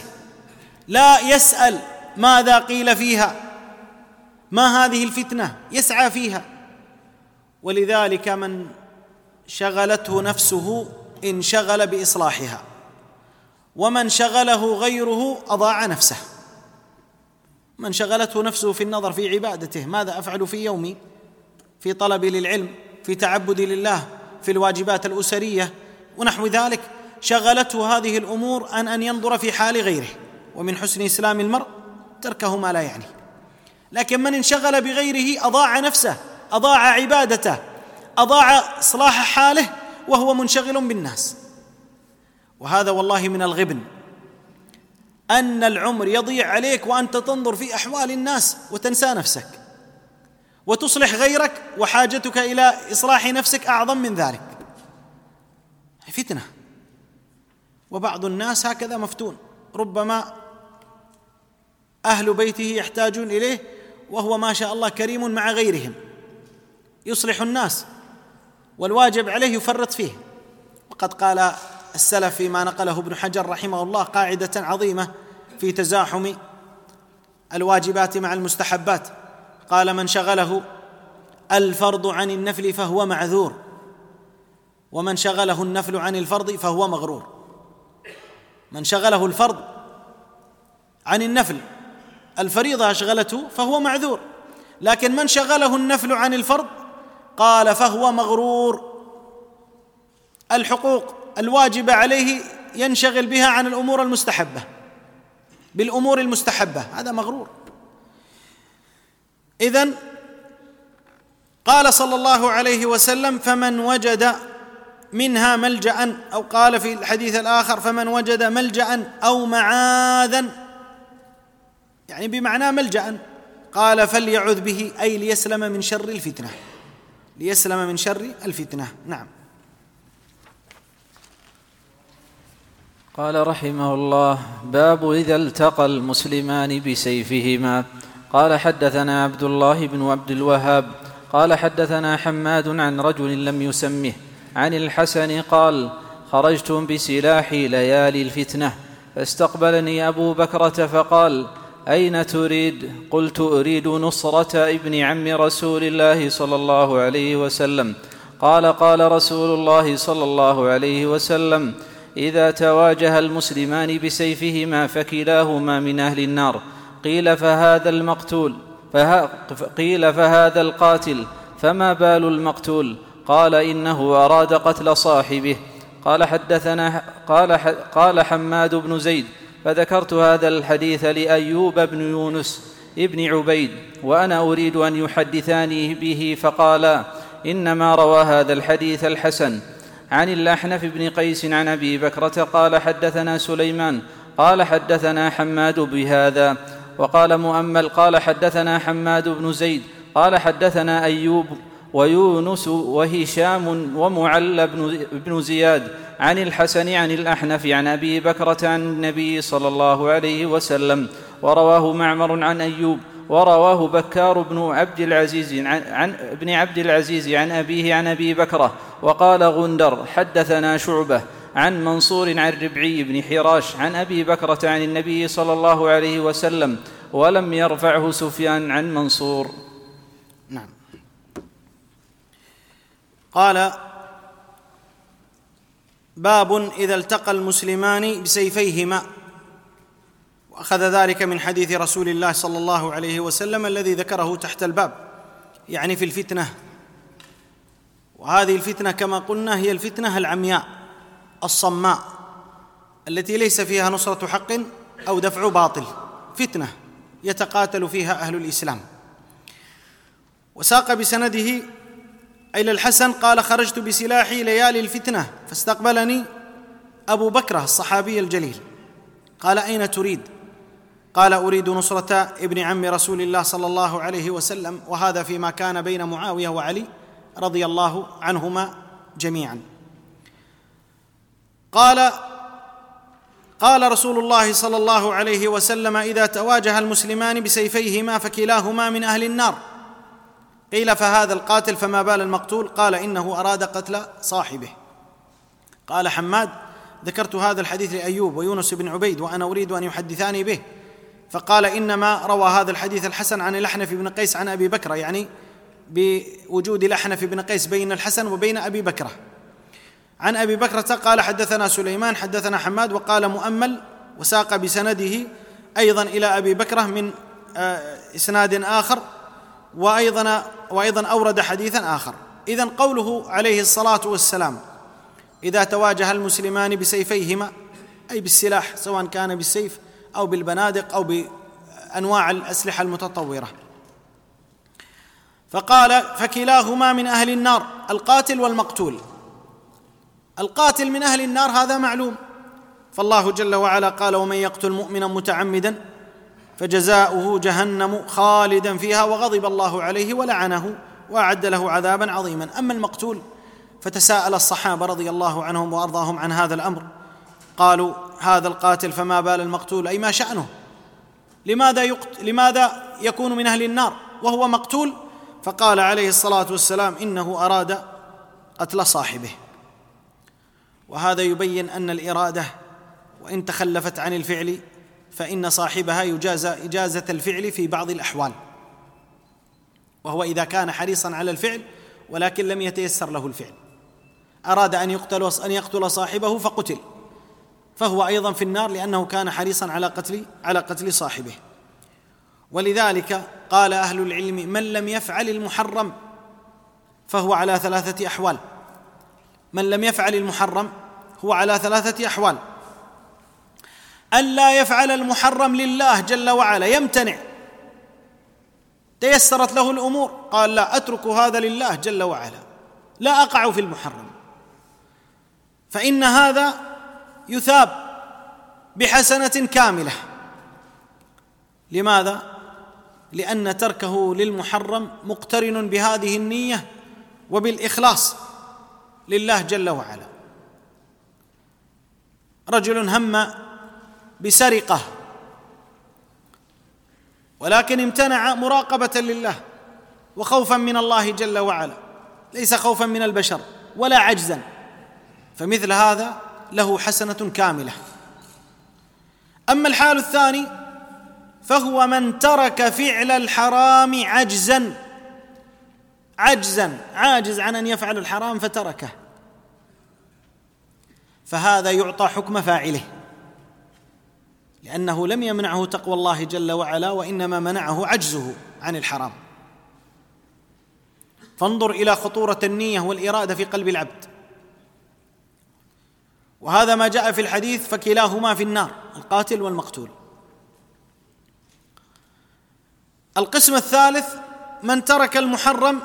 لا يسأل ماذا قيل فيها. ما هذه الفتنة؟ يسعى فيها. ولذلك من شغلته نفسه انشغل بإصلاحها. ومن شغله غيره أضاع نفسه. من شغلته نفسه في النظر في عبادته ماذا أفعل في يومي؟ في طلبي للعلم في تعبدي لله في الواجبات الأسرية. ونحو ذلك شغلته هذه الأمور عن أن ينظر في حال غيره. ومن حسن إسلام المرء تركه ما لا يعنيه لكن من انشغل بغيره أضاع نفسه أضاع عبادته. أضاع إصلاح حاله وهو منشغل بالناس. وهذا والله من الغبن. أن العمر يضيع عليك وأنت تنظر في أحوال الناس وتنسى نفسك. وتصلح غيرك وحاجتك إلى إصلاح نفسك أعظم من ذلك. فتنة. وبعض الناس هكذا مفتون. ربما أهل بيته يحتاجون إليه وهو ما شاء الله كريم مع غيرهم. يصلح الناس. والواجب عليه يفرط فيه. وقد قال السلف فيما نقله ابن حجر رحمه الله قاعدة عظيمة في تزاحم الواجبات مع المستحبات. قال من شغله الفرض عن النفل فهو معذور ومن شغله النفل عن الفرض فهو مغرور. من شغله الفرض عن النفل الفريضة أشغلته فهو معذور لكن من شغله النفل عن الفرض قال فهو مغرور. الحقوق الواجبة عليه ينشغل بها عن الأمور المستحبة. بالأمور المستحبة. هذا مغرور. إذن قال صلى الله عليه وسلم فمن وجد منها ملجأ أو قال في الحديث الآخر فمن وجد ملجأ أو معاذا يعني بمعنى ملجأ قال فليعذ به أي ليسلم من شر الفتنة. ليسلم من شر الفتنة. نعم. قال رحمه الله باب إذا التقى المسلمان بسيفهما. قال حدثنا عبد الله بن عبد الوهاب. قال حدثنا حماد عن رجل لم يسمه. عن الحسن قال خرجت بسلاحي ليالي الفتنة فاستقبلني أبو بكرة فقال أين تريد؟ قلت أريد نصرة ابن عم رسول الله صلى الله عليه وسلم. قال قال رسول الله صلى الله عليه وسلم إذا تواجه المسلمان بسيفهما فكلاهما من أهل النار. قيل فهذا المقتول فها قيل فهذا القاتل فما بال المقتول؟ قال إنه أراد قتل صاحبه. قال حدثنا قال قال حماد بن زيد فذكرت هذا الحديث لأيوب بن يونس ابن عبيد وأنا أريد أن يحدثاني به فقالا إنما روى هذا الحديث الحسن عن الاحنف بن قيس عن أبي بكرة قال حدثنا سليمان قال حدثنا حماد بهذا وقال مؤمل قال حدثنا حماد بن زيد قال حدثنا أيوب ويونس وهشام ومعل بن زياد عن الحسن عن الأحنف عن أبي بكرة عن النبي صلى الله عليه وسلم. ورواه معمر عن أيوب ورواه بكار بن عبد العزيز عن, عن ابن عبد العزيز عن أبيه عن أبي بكرة. وقال غندر حدثنا شعبة عن منصور عن ربعي بن حراش عن أبي بكرة عن النبي صلى الله عليه وسلم ولم يرفعه سفيان عن منصور. نعم. قال باب إذا التقى المسلمان بسيفيهما. وأخذ ذلك من حديث رسول الله صلى الله عليه وسلم الذي ذكره تحت الباب يعني في الفتنة. وهذه الفتنة كما قلنا هي الفتنة العمياء الصماء التي ليس فيها نصرة حق أو دفع باطل. فتنة يتقاتل فيها أهل الإسلام. وساق بسنده إلى الحسن قال خرجت بسلاحي ليالي الفتنة فاستقبلني أبو بكره الصحابي الجليل. قال أين تريد؟ قال أريد نصرة ابن عم رسول الله صلى الله عليه وسلم وهذا فيما كان بين معاوية وعلي رضي الله عنهما جميعا. قال قال رسول الله صلى الله عليه وسلم إذا تواجه المسلمان بسيفيهما فكلاهما من أهل النار. قيل فهذا القاتل فما بال المقتول؟ قال إنه أراد قتل صاحبه. قال حماد ذكرت هذا الحديث لأيوب ويونس بن عبيد وأنا أريد أن يحدثاني به. فقال إنما روى هذا الحديث الحسن عن الاحنف بن قيس عن أبي بكر يعني بوجود الاحنف بن قيس بين الحسن وبين أبي بكرة. عن أبي بكرة قال حدثنا سليمان حدثنا حماد وقال مؤمل وساق بسنده أيضا إلى أبي بكرة من آه، إسناد آخر. وأيضا وأيضا أورد حديثا آخر. اذا قوله عليه الصلاة والسلام إذا تواجه المسلمان بسيفيهما أي بالسلاح سواء كان بالسيف أو بالبنادق أو بأنواع الأسلحة المتطورة. فقال فكلاهما من أهل النار القاتل والمقتول. القاتل من أهل النار هذا معلوم. فالله جل وعلا قال ومن يقتل مؤمنا متعمدا فجزاؤه جهنم خالدا فيها وغضب الله عليه ولعنه وأعد له عذابا عظيما. أما المقتول فتساءل الصحابة رضي الله عنهم وأرضاهم عن هذا الأمر. قالوا هذا القاتل فما بال المقتول أي ما شأنه؟ لماذا يقت... لماذا يكون من أهل النار وهو مقتول؟ فقال عليه الصلاة والسلام إنه أراد قتل صاحبه. وهذا يبين أن الإرادة وإن تخلفت عن الفعل فإن صاحبها يجاز إجازة الفعل في بعض الأحوال. وهو إذا كان حريصا على الفعل ولكن لم يتيسر له الفعل. أراد أن يقتل أن يقتل صاحبه فقتل. فهو أيضا في النار لأنه كان حريصا على قتل على قتل صاحبه. ولذلك قال أهل العلم من لم يفعل المحرم فهو على ثلاثة أحوال. من لم يفعل المحرم هو على ثلاثة احوال ألا يفعل المحرم لله جل وعلا يمتنع. تيسرت له الأمور قال لا أترك هذا لله جل وعلا. لا أقع في المحرم. فإن هذا يثاب بحسنة كاملة. لماذا؟ لأن تركه للمحرم مقترن بهذه النية وبالإخلاص لله جل وعلا. رجل هم بسرقة. ولكن امتنع مراقبة لله وخوفا من الله جل وعلا. ليس خوفا من البشر ولا عجزا. فمثل هذا له حسنة كاملة. أما الحال الثاني فهو من ترك فعل الحرام عجزا. عجزا عاجز عن أن يفعل الحرام فتركه. فهذا يعطى حكم فاعله. لأنه لم يمنعه تقوى الله جل وعلا وإنما منعه عجزه عن الحرام. فانظر إلى خطورة النية والإرادة في قلب العبد. وهذا ما جاء في الحديث فكلاهما في النار القاتل والمقتول. القسم الثالث من ترك المحرم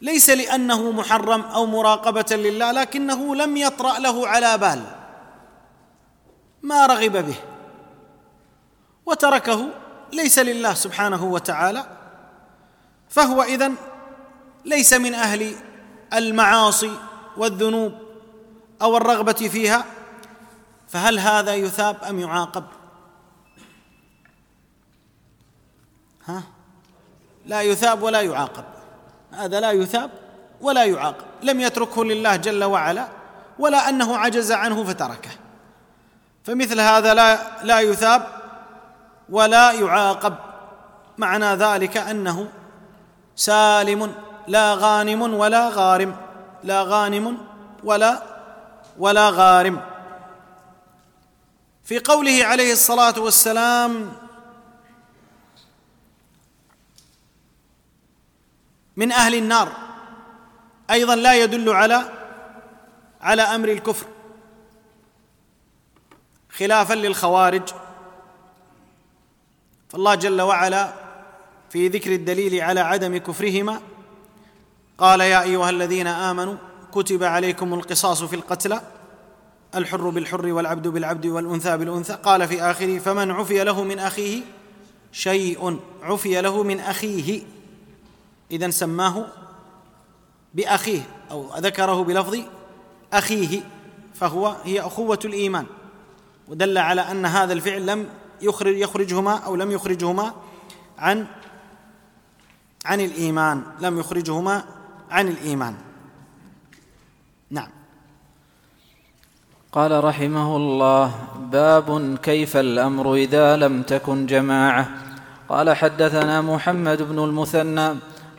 ليس لأنه محرم أو مراقبة لله لكنه لم يطرأ له على بال. ما رغب به. وتركه ليس لله سبحانه وتعالى فهو إذن ليس من أهل المعاصي والذنوب أو الرغبة فيها فهل هذا يثاب أم يعاقب؟ ها؟ لا يثاب ولا يعاقب. هذا لا يثاب ولا يعاقب. لم يتركه لله جل وعلا ولا أنه عجز عنه فتركه. فمثل هذا لا لا يثاب ولا يعاقب. معنى ذلك أنه سالم لا غانم ولا غارم. لا غانم ولا ولا غارم. في قوله عليه الصلاة والسلام من أهل النار. أيضا لا يدل على على أمر الكفر. خلافا للخوارج. فالله جل وعلا في ذكر الدليل على عدم كفرهما قال يا أيها الذين آمنوا كتب عليكم القصاص في القتلى الحر بالحر والعبد بالعبد والأنثى بالأنثى. قال في آخره فمن عفي له من أخيه شيء عفي له من أخيه. اذا سماه بأخيه أو ذكره بلفظ أخيه فهو هي أخوة الإيمان. ودل على أن هذا الفعل لم يخرج يخرجهما أو لم يخرجهما عن عن الإيمان. لم يخرجهما عن الإيمان. نعم. قال رحمه الله باب كيف الأمر إذا لم تكن جماعة. قال حدثنا محمد بن المثنى.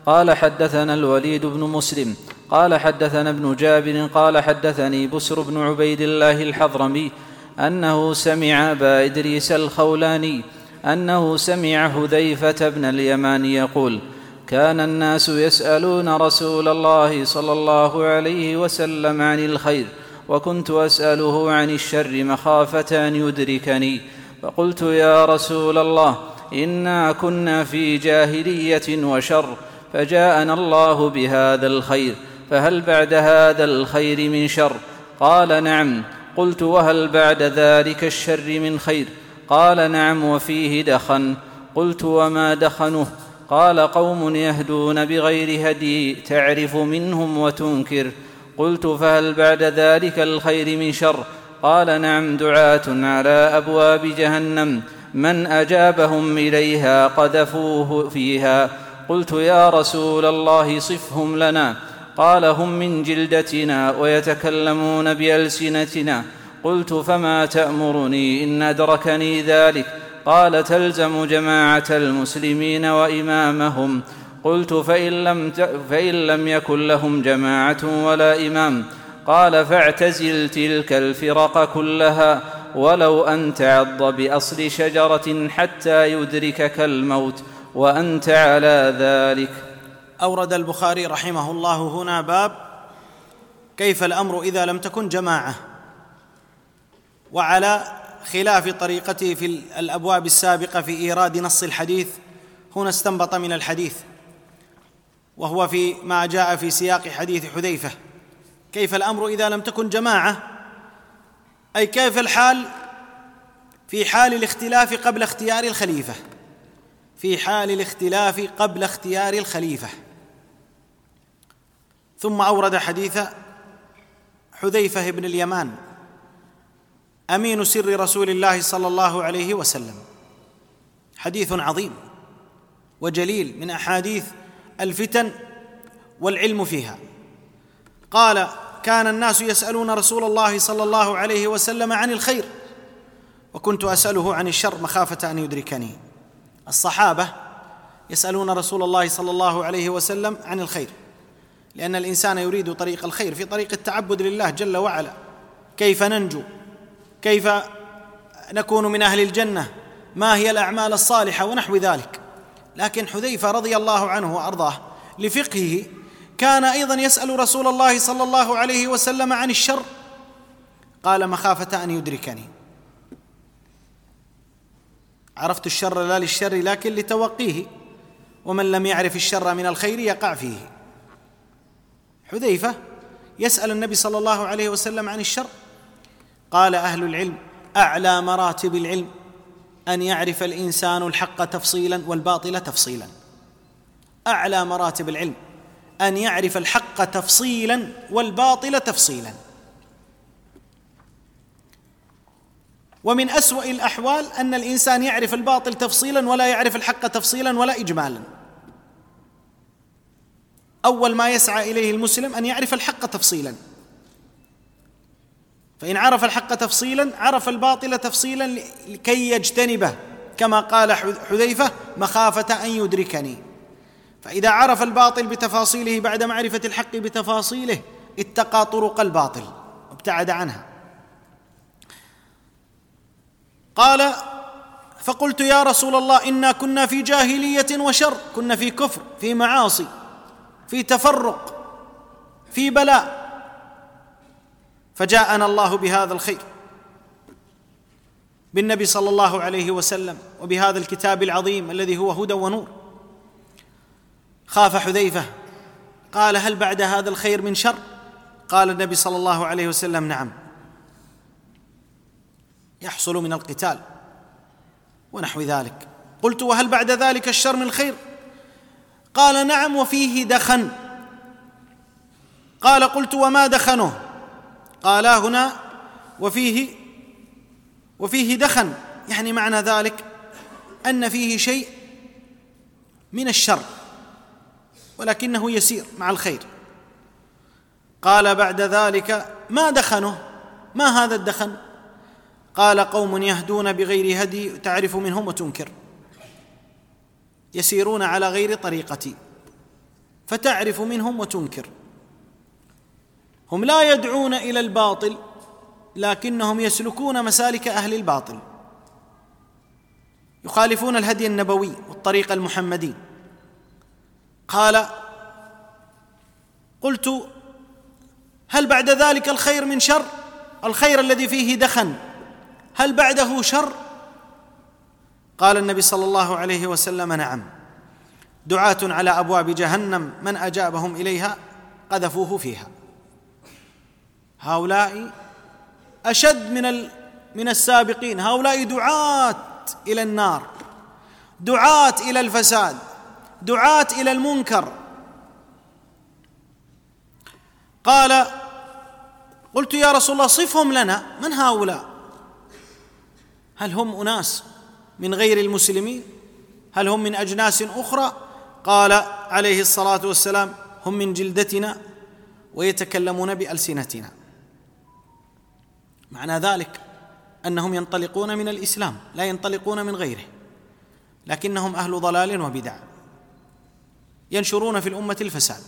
قال حدثنا الوليد بن مسلم. قال حدثنا ابن جابر. قال حدثني بسر بن عبيد الله الحضرمي. أنه سمع أبا إدريس الخولاني أنه سمع حذيفة بن اليمان يقول كان الناس يسألون رسول الله صلى الله عليه وسلم عن الخير وكنت أسأله عن الشر مخافة أن يدركني. فقلت يا رسول الله إنا كنا في جاهلية وشر فجاءنا الله بهذا الخير فهل بعد هذا الخير من شر؟ قال نعم قلت وهل بعد ذلك الشر من خير؟ قال نعم وفيه دخن. قلت وما دخنه؟ قال قوم يهدون بغير هدي تعرف منهم وتنكر. قلت فهل بعد ذلك الخير من شر؟ قال نعم دعاة على أبواب جهنم. من أجابهم إليها قذفوه فيها. قلت يا رسول الله صفهم لنا. قال هم من جلدتنا ويتكلمون بألسنتنا. قلت فما تأمرني؟ إن أدركني ذلك. قال تلزم جماعة المسلمين وإمامهم. قلت فإن لم, فإن لم يكن لهم جماعة ولا إمام. قال فاعتزل تلك الفرق كلها. ولو أن تعض بأصل شجرة حتى يدركك الموت. وأنت على ذلك. أورد البخاري رحمه الله هنا باب كيف الأمر إذا لم تكن جماعة؟ وعلى خلاف طريقته في الأبواب السابقة في إيراد نص الحديث هنا استنبط من الحديث وهو في ما جاء في سياق حديث حذيفة. كيف الأمر إذا لم تكن جماعة؟ أي كيف الحال في حال الاختلاف قبل اختيار الخليفة؟ في حال الاختلاف قبل اختيار الخليفة. ثم أورد حديث حذيفة بن اليمان أمين سر رسول الله صلى الله عليه وسلم. حديث عظيم وجليل من أحاديث الفتن والعلم فيها. قال كان الناس يسألون رسول الله صلى الله عليه وسلم عن الخير وكنت أسأله عن الشر مخافة أن يدركني. الصحابة يسألون رسول الله صلى الله عليه وسلم عن الخير. لأن الإنسان يريد طريق الخير في طريق التعبد لله جل وعلا. كيف ننجو؟ كيف نكون من أهل الجنة؟ ما هي الأعمال الصالحة ونحو ذلك؟ لكن حذيفة رضي الله عنه وأرضاه لفقهه كان أيضا يسأل رسول الله صلى الله عليه وسلم عن الشر. قال مخافة أن يدركني. عرفت الشر لا للشر لكن لتوقيه ومن لم يعرف الشر من الخير يقع فيه. حذيفة يسأل النبي صلى الله عليه وسلم عن الشر. قال أهل العلم أعلى مراتب العلم أن يعرف الإنسان الحق تفصيلا والباطل تفصيلا. أعلى مراتب العلم أن يعرف الحق تفصيلا والباطل تفصيلا. ومن أسوأ الأحوال أن الإنسان يعرف الباطل تفصيلا ولا يعرف الحق تفصيلا ولا اجمالا. أول ما يسعى إليه المسلم أن يعرف الحق تفصيلا. فإن عرف الحق تفصيلا عرف الباطل تفصيلا لكي يجتنبه. كما قال حذيفة مخافة أن يدركني. فإذا عرف الباطل بتفاصيله بعد معرفة الحق بتفاصيله اتقى طرق الباطل. وابتعد عنها. قال فقلت يا رسول الله إنا كنا في جاهلية وشر كنا في كفر في معاصي. في تفرق في بلاء. فجاءنا الله بهذا الخير بالنبي صلى الله عليه وسلم وبهذا الكتاب العظيم الذي هو هدى ونور. خاف حذيفة قال هل بعد هذا الخير من شر؟ قال النبي صلى الله عليه وسلم نعم. يحصل من القتال ونحو ذلك. قلت وهل بعد ذلك الشر من خير؟ قال نعم وفيه دخن. قال قلت وما دخنه؟ قالا هنا وفيه وفيه دخن. يعني معنى ذلك أن فيه شيء من الشر ولكنه يسير مع الخير. قال بعد ذلك ما دخنه؟ ما هذا الدخن؟ قال قوم يهدون بغير هدي تعرف منهم وتنكر. يسيرون على غير طريقتي فتعرف منهم وتنكر. هم لا يدعون إلى الباطل لكنهم يسلكون مسالك أهل الباطل. يخالفون الهدي النبوي والطريق المحمدي. قال قلت هل بعد ذلك الخير من شر؟ الخير الذي فيه دخن هل بعده شر؟ قال النبي صلى الله عليه وسلم نعم. دعاة على أبواب جهنم من أجابهم إليها قذفوه فيها. هؤلاء أشد من من السابقين. هؤلاء دعاة إلى النار دعاة إلى الفساد دعاة إلى المنكر. قال قلت يا رسول الله صفهم لنا من هؤلاء؟ هل هم أناس؟ من غير المسلمين؟ هل هم من أجناس أخرى؟ قال عليه الصلاة والسلام هم من جلدتنا ويتكلمون بألسنتنا. معنى ذلك أنهم ينطلقون من الإسلام لا ينطلقون من غيره لكنهم أهل ضلال وبدع. ينشرون في الأمة الفساد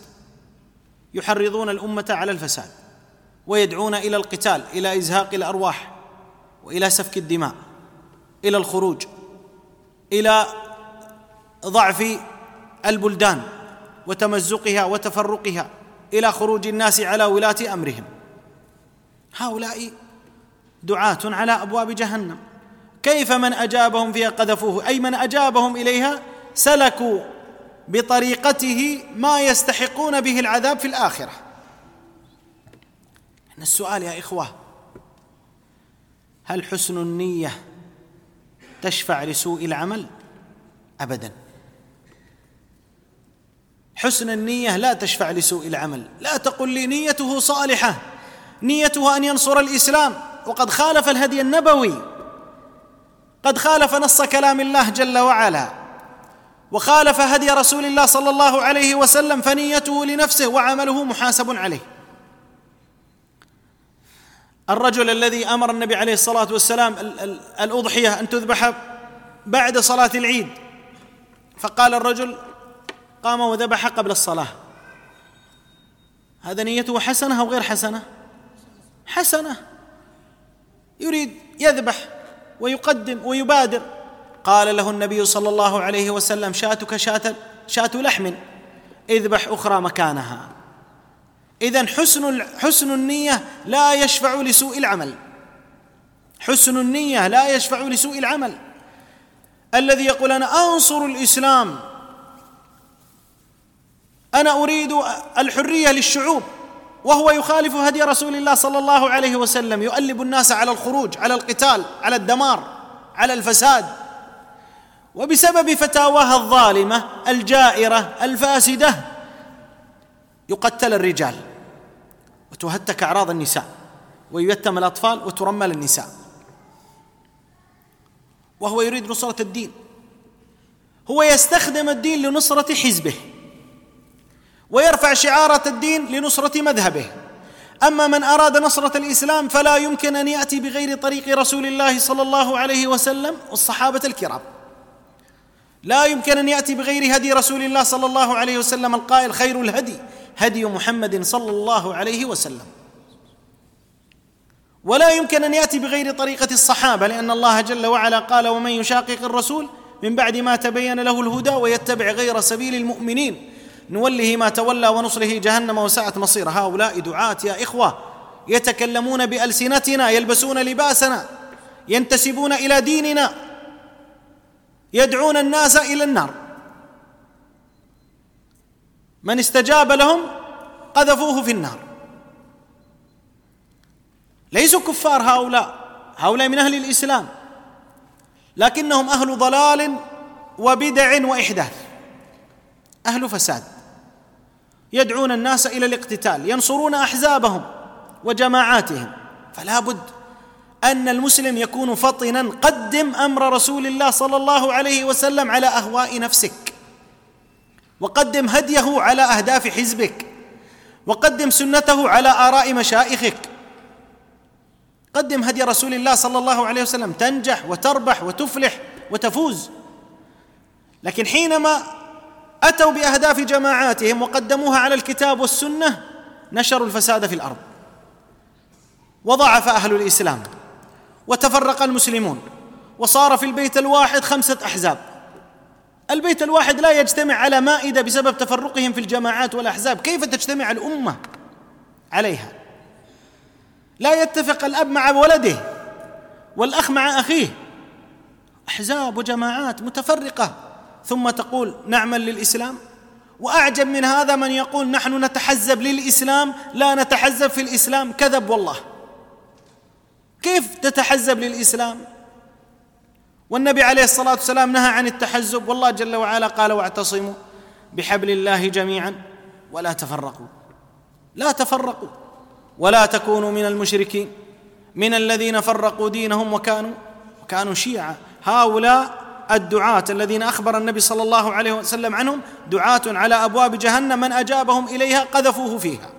يحرضون الأمة على الفساد ويدعون إلى القتال إلى إزهاق الأرواح وإلى سفك الدماء إلى الخروج. إلى ضعف البلدان وتمزقها وتفرقها إلى خروج الناس على ولاة أمرهم. هؤلاء دعاة على أبواب جهنم. كيف من أجابهم فيها قذفوه؟ أي من أجابهم إليها؟ سلكوا بطريقته ما يستحقون به العذاب في الآخرة. السؤال يا إخوة هل حسن النية تشفع لسوء العمل ابدا. حسن النية لا تشفع لسوء العمل. لا تقل لي نيته صالحة نيته أن ينصر الإسلام. وقد خالف الهدي النبوي. قد خالف نص كلام الله جل وعلا. وخالف هدي رسول الله صلى الله عليه وسلم فنيته لنفسه وعمله محاسب عليه. الرجل الذي أمر النبي عليه الصلاة والسلام الأضحية أن تذبح بعد صلاة العيد. فقال الرجل قام وذبح قبل الصلاة. هذا نيته حسنة أو غير حسنة؟ حسنة. يريد يذبح ويقدم ويبادر. قال له النبي صلى الله عليه وسلم شاتك شاة شاة لحم اذبح أخرى مكانها. اذا حسن حسن النية لا يشفع لسوء العمل. حسن النية لا يشفع لسوء العمل. الذي يقول أنا أنصر الإسلام. أنا أريد الحرية للشعوب. وهو يخالف هدي رسول الله صلى الله عليه وسلم. يؤلب الناس على الخروج على القتال على الدمار على الفساد. وبسبب فتاواها الظالمة الجائرة الفاسدة يقتل الرجال. وتهتك أعراض النساء ويتم الأطفال وترمل النساء وهو يريد نصرة الدين. هو يستخدم الدين لنصرة حزبه ويرفع شعارة الدين لنصرة مذهبه. أما من أراد نصرة الإسلام فلا يمكن أن يأتي بغير طريق رسول الله صلى الله عليه وسلم والصحابة الكرام. لا يمكن أن يأتي بغير هدي رسول الله صلى الله عليه وسلم القائل خير الهدي هدي محمد صلى الله عليه وسلم. ولا يمكن أن يأتي بغير طريقة الصحابة لأن الله جل وعلا قال ومن يشاقق الرسول من بعد ما تبين له الهدى ويتبع غير سبيل المؤمنين. نوله ما تولى ونصله جهنم وساءت مصير هؤلاء دعاة يا إخوة يتكلمون بألسنتنا يلبسون لباسنا ينتسبون إلى ديننا يدعون الناس إلى النار. من استجاب لهم قذفوه في النار. ليسوا كفار هؤلاء هؤلاء من أهل الإسلام لكنهم أهل ضلال وبدع وإحداث أهل فساد. يدعون الناس إلى الاقتتال ينصرون أحزابهم وجماعاتهم. فلا بد أن المسلم يكون فطنا قدم أمر رسول الله صلى الله عليه وسلم على أهواء نفسك. وقدم هديه على أهداف حزبك. وقدم سنته على آراء مشائخك. قدم هدي رسول الله صلى الله عليه وسلم. تنجح وتربح وتفلح وتفوز. لكن حينما أتوا بأهداف جماعاتهم وقدموها على الكتاب والسنة نشروا الفساد في الأرض. وضعف أهل الإسلام. وتفرق المسلمون. وصار في البيت الواحد خمسة أحزاب. البيت الواحد لا يجتمع على مائدة بسبب تفرقهم في الجماعات والأحزاب. كيف تجتمع الأمة عليها؟ لا يتفق الأب مع ولده والأخ مع أخيه. أحزاب وجماعات متفرقة. ثم تقول نعمل للإسلام. وأعجب من هذا من يقول نحن نتحزب للإسلام لا نتحزب في الإسلام. كذب والله. كيف تتحزب للإسلام؟ والنبي عليه الصلاة والسلام نهى عن التحزب والله جل وعلا قال واعتصموا بحبل الله جميعا ولا تفرقوا. لا تفرقوا ولا تكونوا من المشركين. من الذين فرقوا دينهم وكانوا وكانوا شيعا هؤلاء الدعاة الذين أخبر النبي صلى الله عليه وسلم عنهم دعاة على أبواب جهنم من أجابهم إليها قذفوه فيها.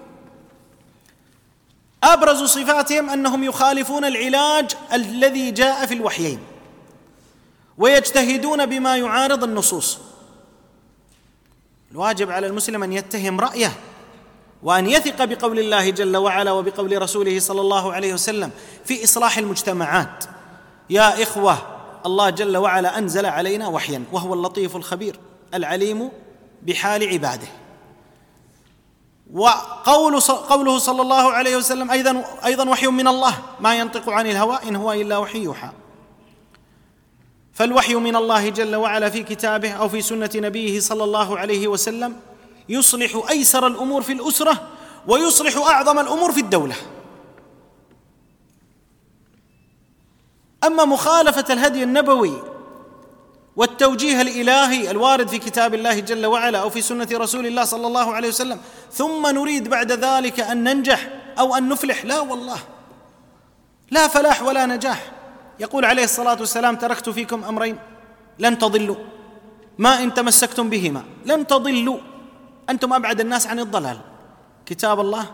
أبرز صفاتهم أنهم يخالفون العلاج الذي جاء في الوحيين. ويجتهدون بما يعارض النصوص. الواجب على المسلم أن يتهم رأيه وأن يثق بقول الله جل وعلا وبقول رسوله صلى الله عليه وسلم في إصلاح المجتمعات. يا إخوة الله جل وعلا أنزل علينا وحيا وهو اللطيف الخبير العليم بحال عباده. وقول قوله صلى الله عليه وسلم أيضا أيضا وحي من الله ما ينطق عن الهوى إن هو إلا وحي يوحى. فالوحي من الله جل وعلا في كتابه أو في سنة نبيه صلى الله عليه وسلم يصلح أيسر الأمور في الأسرة ويصلح أعظم الأمور في الدولة. أما مخالفة الهدي النبوي والتوجيه الإلهي الوارد في كتاب الله جل وعلا أو في سنة رسول الله صلى الله عليه وسلم ثم نريد بعد ذلك أن ننجح أو أن نفلح لا والله لا فلاح ولا نجاح. يقول عليه الصلاة والسلام تركت فيكم أمرين لن تضلوا. ما إن تمسكتم بهما لن تضلوا. أنتم أبعد الناس عن الضلال. كتاب الله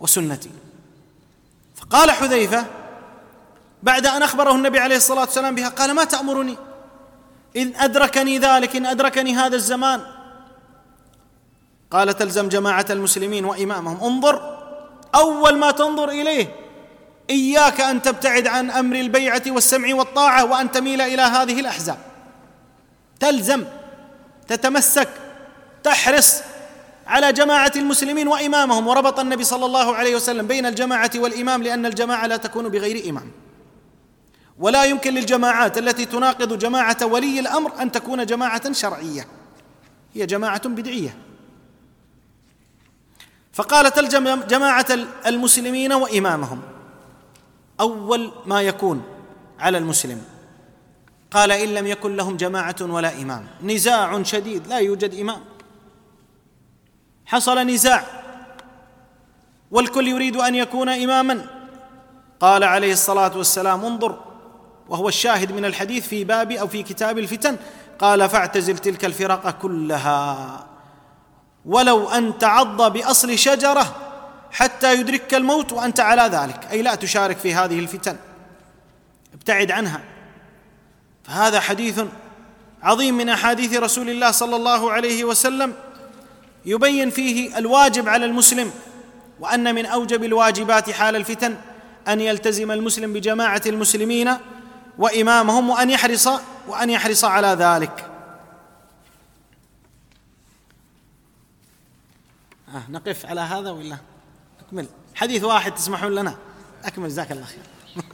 وسنتي. فقال حذيفة بعد أن أخبره النبي عليه الصلاة والسلام بها قال ما تأمرني؟ إن أدركني ذلك إن أدركني هذا الزمان. قال تلزم جماعة المسلمين وإمامهم. انظر أول ما تنظر إليه إياك أن تبتعد عن أمر البيعة والسمع والطاعة وأن تميل إلى هذه الأحزاب. تلزم تتمسك تحرص على جماعة المسلمين وإمامهم. وربط النبي صلى الله عليه وسلم بين الجماعة والإمام لأن الجماعة لا تكون بغير إمام. ولا يمكن للجماعات التي تناقض جماعة ولي الأمر أن تكون جماعة شرعية. هي جماعة بدعية. فقال تلزم جماعة المسلمين وإمامهم. أول ما يكون على المسلم. قال إن لم يكن لهم جماعة ولا إمام. نزاع شديد لا يوجد إمام. حصل نزاع. والكل يريد أن يكون إماما. قال عليه الصلاة والسلام انظر وهو الشاهد من الحديث في باب أو في كتاب الفتن. قال فاعتزل تلك الفرق كلها. ولو أن تعض بأصل شجرة حتى يدركك الموت وأنت على ذلك. أي لا تشارك في هذه الفتن. ابتعد عنها. فهذا حديث عظيم من أحاديث رسول الله صلى الله عليه وسلم. يبين فيه الواجب على المسلم وأن من أوجب الواجبات حال الفتن أن يلتزم المسلم بجماعة المسلمين وإمامهم وأن يحرص وأن يحرص على ذلك. آه نقف على هذا ولا؟ أكمل. حديث واحد تسمحون لنا؟ أكمل جزاك الله خير.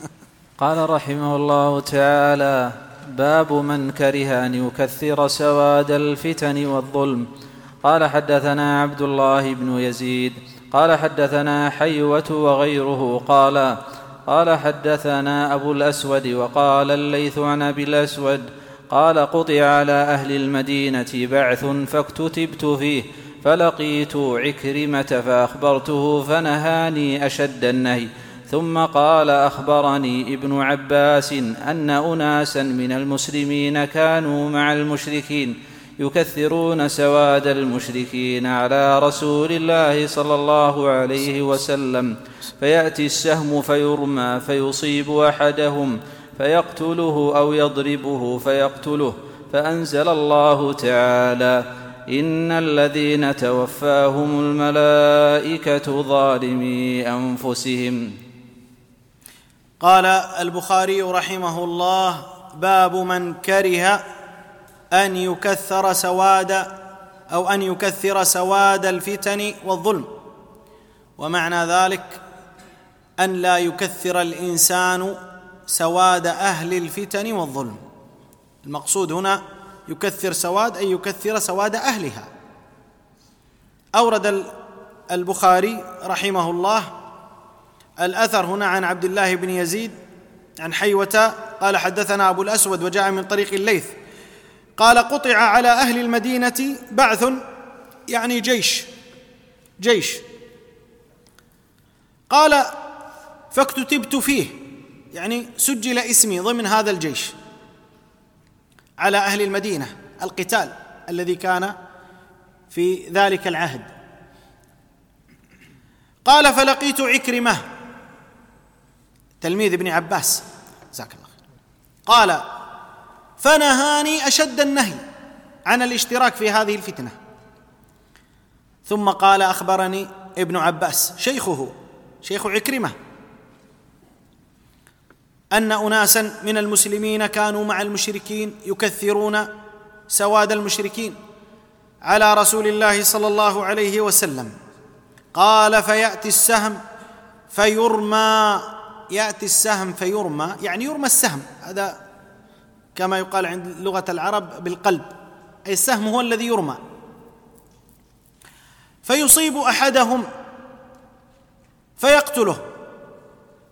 قال رحمه الله تعالى باب من كره أن يكثر سواد الفتن والظلم. قال حدثنا عبد الله بن يزيد. قال حدثنا حيوة وغيره. قال قال حدثنا أبو الأسود وقال الليث عن أبي الأسود قال قطع على أهل المدينة بعث فاكتتبت فيه. فلقيت عكرمة فأخبرته فنهاني أشد النهي ثم قال أخبرني ابن عباس أن أناسا من المسلمين كانوا مع المشركين يكثرون سواد المشركين على رسول الله صلى الله عليه وسلم فيأتي السهم فيرمى فيصيب أحدهم فيقتله أو يضربه فيقتله فأنزل الله تعالى إن الذين توفاهم الملائكة ظالمي أنفسهم. قال البخاري رحمه الله باب من كره أن يكثر سواد أو أن يكثر سواد الفتن والظلم. ومعنى ذلك أن لا يكثر الإنسان سواد أهل الفتن والظلم. المقصود هنا يكثر سواد اي يكثر سواد أهلها. أورد البخاري رحمه الله الأثر هنا عن عبد الله بن يزيد عن حيوة قال حدثنا أبو الأسود وجاء من طريق الليث. قال قطع على أهل المدينة بعث يعني جيش جيش. قال فاكتتبت فيه يعني سجل اسمي ضمن هذا الجيش. على أهل المدينة القتال الذي كان في ذلك العهد. قال فلقيت عكرمة. تلميذ ابن عباس. جزاك الله خير. قال فنهاني أشد النهي عن الاشتراك في هذه الفتنة. ثم قال أخبرني ابن عباس شيخه شيخ عكرمة. أن اناسا من المسلمين كانوا مع المشركين يكثرون سواد المشركين على رسول الله صلى الله عليه وسلم. قال فيأتي السهم فيرمى يأتي السهم فيرمى يعني يرمى السهم هذا كما يقال عند لغة العرب بالقلب أي السهم هو الذي يرمى. فيصيب أحدهم فيقتله.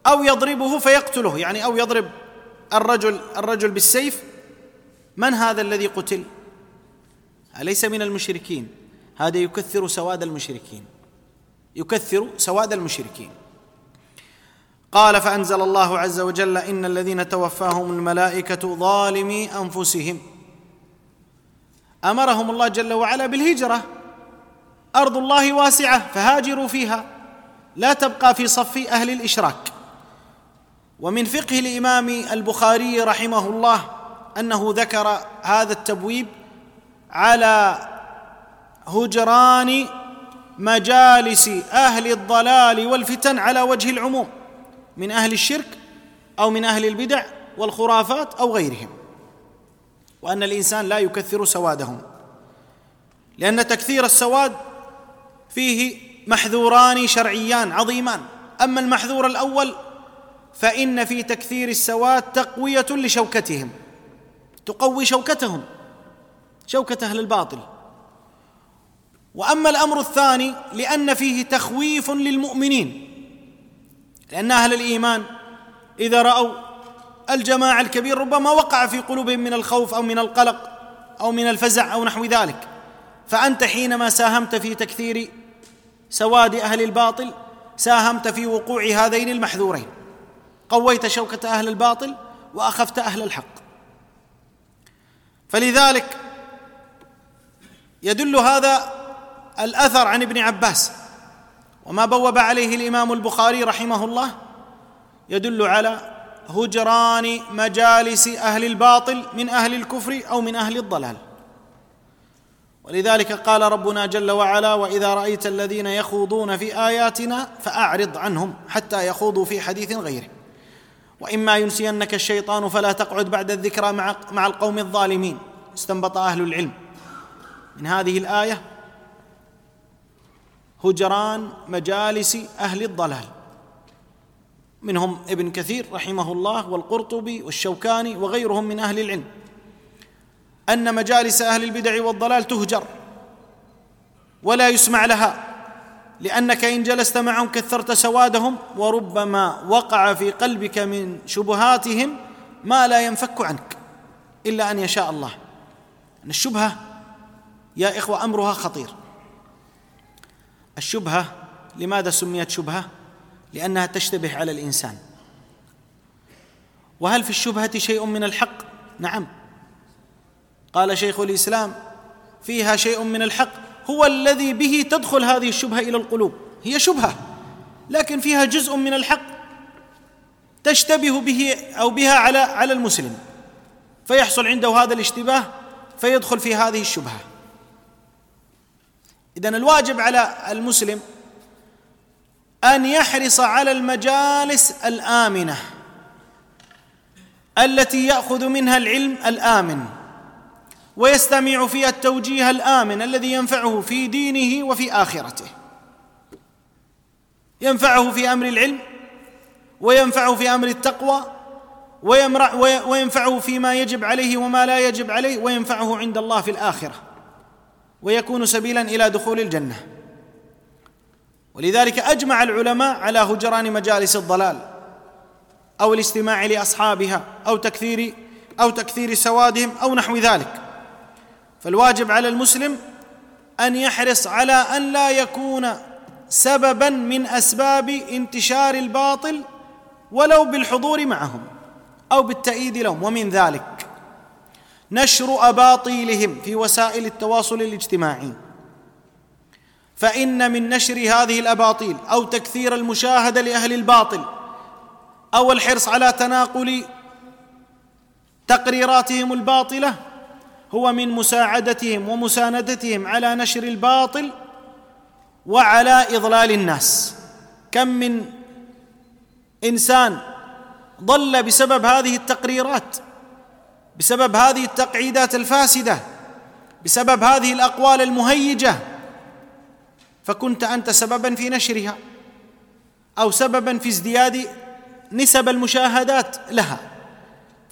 أو يضربه فيقتله يعني أو يضرب الرجل الرجل بالسيف من هذا الذي قتل؟ أليس من المشركين؟ هذا يكثر سواد المشركين. يكثر سواد المشركين. قال فأنزل الله عز وجل إن الذين توفاهم الملائكة ظالمي أنفسهم. أمرهم الله جل وعلا بالهجرة. أرض الله واسعة فهاجروا فيها. لا تبقى في صف أهل الإشراك. ومن فقه الإمام البخاري رحمه الله أنه ذكر هذا التبويب على هجران مجالس أهل الضلال والفتن على وجه العموم من أهل الشرك أو من أهل البدع والخرافات أو غيرهم وأن الإنسان لا يكثر سوادهم لأن تكثير السواد فيه محذوران شرعيان عظيمان أما المحذور الأول فإن في تكثير السواد تقوية لشوكتهم. تقوي شوكتهم شوكة أهل الباطل. وأما الأمر الثاني لأن فيه تخويف للمؤمنين. لأن أهل الإيمان إذا رأوا الجماعة الكبير ربما وقع في قلوبهم من الخوف أو من القلق أو من الفزع أو نحو ذلك. فأنت حينما ساهمت في تكثير سواد أهل الباطل ساهمت في وقوع هذين المحذورين. قويت شوكة أهل الباطل وأخفت أهل الحق. فلذلك يدل هذا الأثر عن ابن عباس وما بوب عليه الإمام البخاري رحمه الله يدل على هجران مجالس أهل الباطل من أهل الكفر أو من أهل الضلال. ولذلك قال ربنا جل وعلا وإذا رأيت الذين يخوضون في آياتنا فأعرض عنهم حتى يخوضوا في حديث غيره. وإما ينسينك الشيطان فلا تقعد بعد الذكرى مع مع القوم الظالمين. استنبط أهل العلم. من هذه الآية هجران مجالس أهل الضلال. منهم ابن كثير رحمه الله والقرطبي والشوكاني وغيرهم من أهل العلم. أن مجالس أهل البدع والضلال تهجر ولا يسمع لها. لأنك إن جلست معهم كثرت سوادهم وربما وقع في قلبك من شبهاتهم ما لا ينفك عنك إلا أن يشاء الله. أن الشبهة يا إخوة أمرها خطير. الشبهة لماذا سميت شبهة؟ لأنها تشتبه على الإنسان. وهل في الشبهة شيء من الحق؟ نعم. قال شيخ الإسلام فيها شيء من الحق. هو الذي به تدخل هذه الشبهة إلى القلوب. هي شبهة لكن فيها جزء من الحق تشتبه به أو بها على على المسلم. فيحصل عنده هذا الاشتباه فيدخل في هذه الشبهة. اذا الواجب على المسلم أن يحرص على المجالس الآمنة التي يأخذ منها العلم الآمن. ويستمع فيها التوجيه الآمن الذي ينفعه في دينه وفي آخرته. ينفعه في أمر العلم وينفعه في أمر التقوى وينفعه فيما يجب عليه وما لا يجب عليه وينفعه عند الله في الآخرة ويكون سبيلا إلى دخول الجنة. ولذلك أجمع العلماء على هجران مجالس الضلال أو الاستماع لأصحابها أو تكثير أو تكثير سوادهم أو نحو ذلك. فالواجب على المسلم أن يحرص على أن لا يكون سببا من أسباب انتشار الباطل ولو بالحضور معهم أو بالتأييد لهم ومن ذلك نشر أباطيلهم في وسائل التواصل الاجتماعي. فإن من نشر هذه الأباطيل أو تكثير المشاهدة لأهل الباطل أو الحرص على تناقل تقريراتهم الباطلة هو من مساعدتهم ومساندتهم على نشر الباطل وعلى إضلال الناس. كم من إنسان ضل بسبب هذه التقريرات بسبب هذه التقعيدات الفاسدة بسبب هذه الأقوال المهيجة فكنت أنت سببا في نشرها أو سببا في ازدياد نسب المشاهدات لها.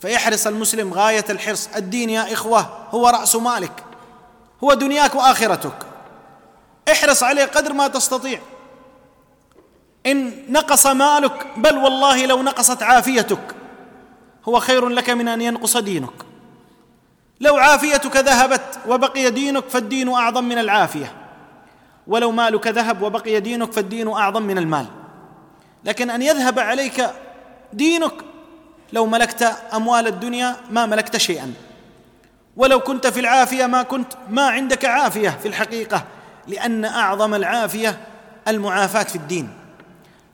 فيحرص المسلم غاية الحرص. الدين يا إخوة هو رأس مالك هو دنياك وآخرتك. احرص عليه قدر ما تستطيع. إن نقص مالك بل والله لو نقصت عافيتك هو خير لك من أن ينقص دينك. لو عافيتك ذهبت وبقي دينك فالدين أعظم من العافية. ولو مالك ذهب وبقي دينك فالدين أعظم من المال. لكن أن يذهب عليك دينك لو ملكت أموال الدنيا ما ملكت شيئا. ولو كنت في العافية ما كنت ما عندك عافية في الحقيقة لأن أعظم العافية المعافاة في الدين.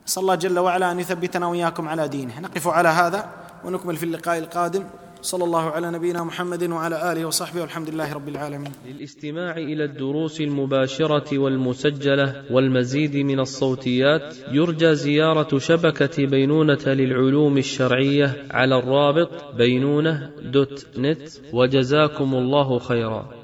نسأل الله جل وعلا أن يثبتنا وإياكم على دينه. نقف على هذا ونكمل في اللقاء القادم. صلى الله على نبينا محمد وعلى آله وصحبه والحمد لله رب العالمين. للاستماع إلى الدروس المباشرة والمسجلة والمزيد من الصوتيات يرجى زيارة شبكة بينونة للعلوم الشرعية على الرابط بينونة دوت نت وجزاكم الله خيرا.